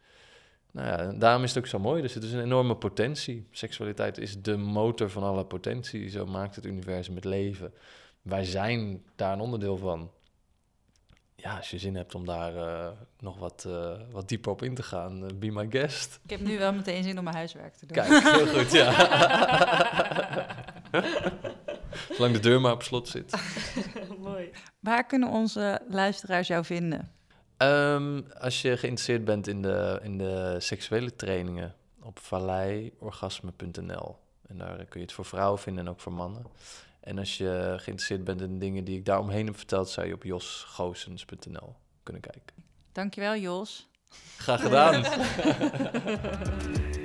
nou ja, daarom is het ook zo mooi. Dus het is een enorme potentie. Seksualiteit is de motor van alle potentie. Zo maakt het universum het leven. Wij zijn daar een onderdeel van ja, als je zin hebt om daar uh, nog wat, uh, wat dieper op in te gaan, uh, be my guest. Ik heb nu wel meteen zin om mijn huiswerk te doen. Kijk, heel goed, ja. Zolang de deur maar op slot zit. Mooi. Waar kunnen onze luisteraars jou vinden? Um, als je geïnteresseerd bent in de, in de seksuele trainingen op valleiorgasme.nl. En daar kun je het voor vrouwen vinden en ook voor mannen. En als je geïnteresseerd bent in dingen die ik daaromheen heb verteld, zou je op josgoosens.nl kunnen kijken. Dankjewel, Jos. Graag gedaan.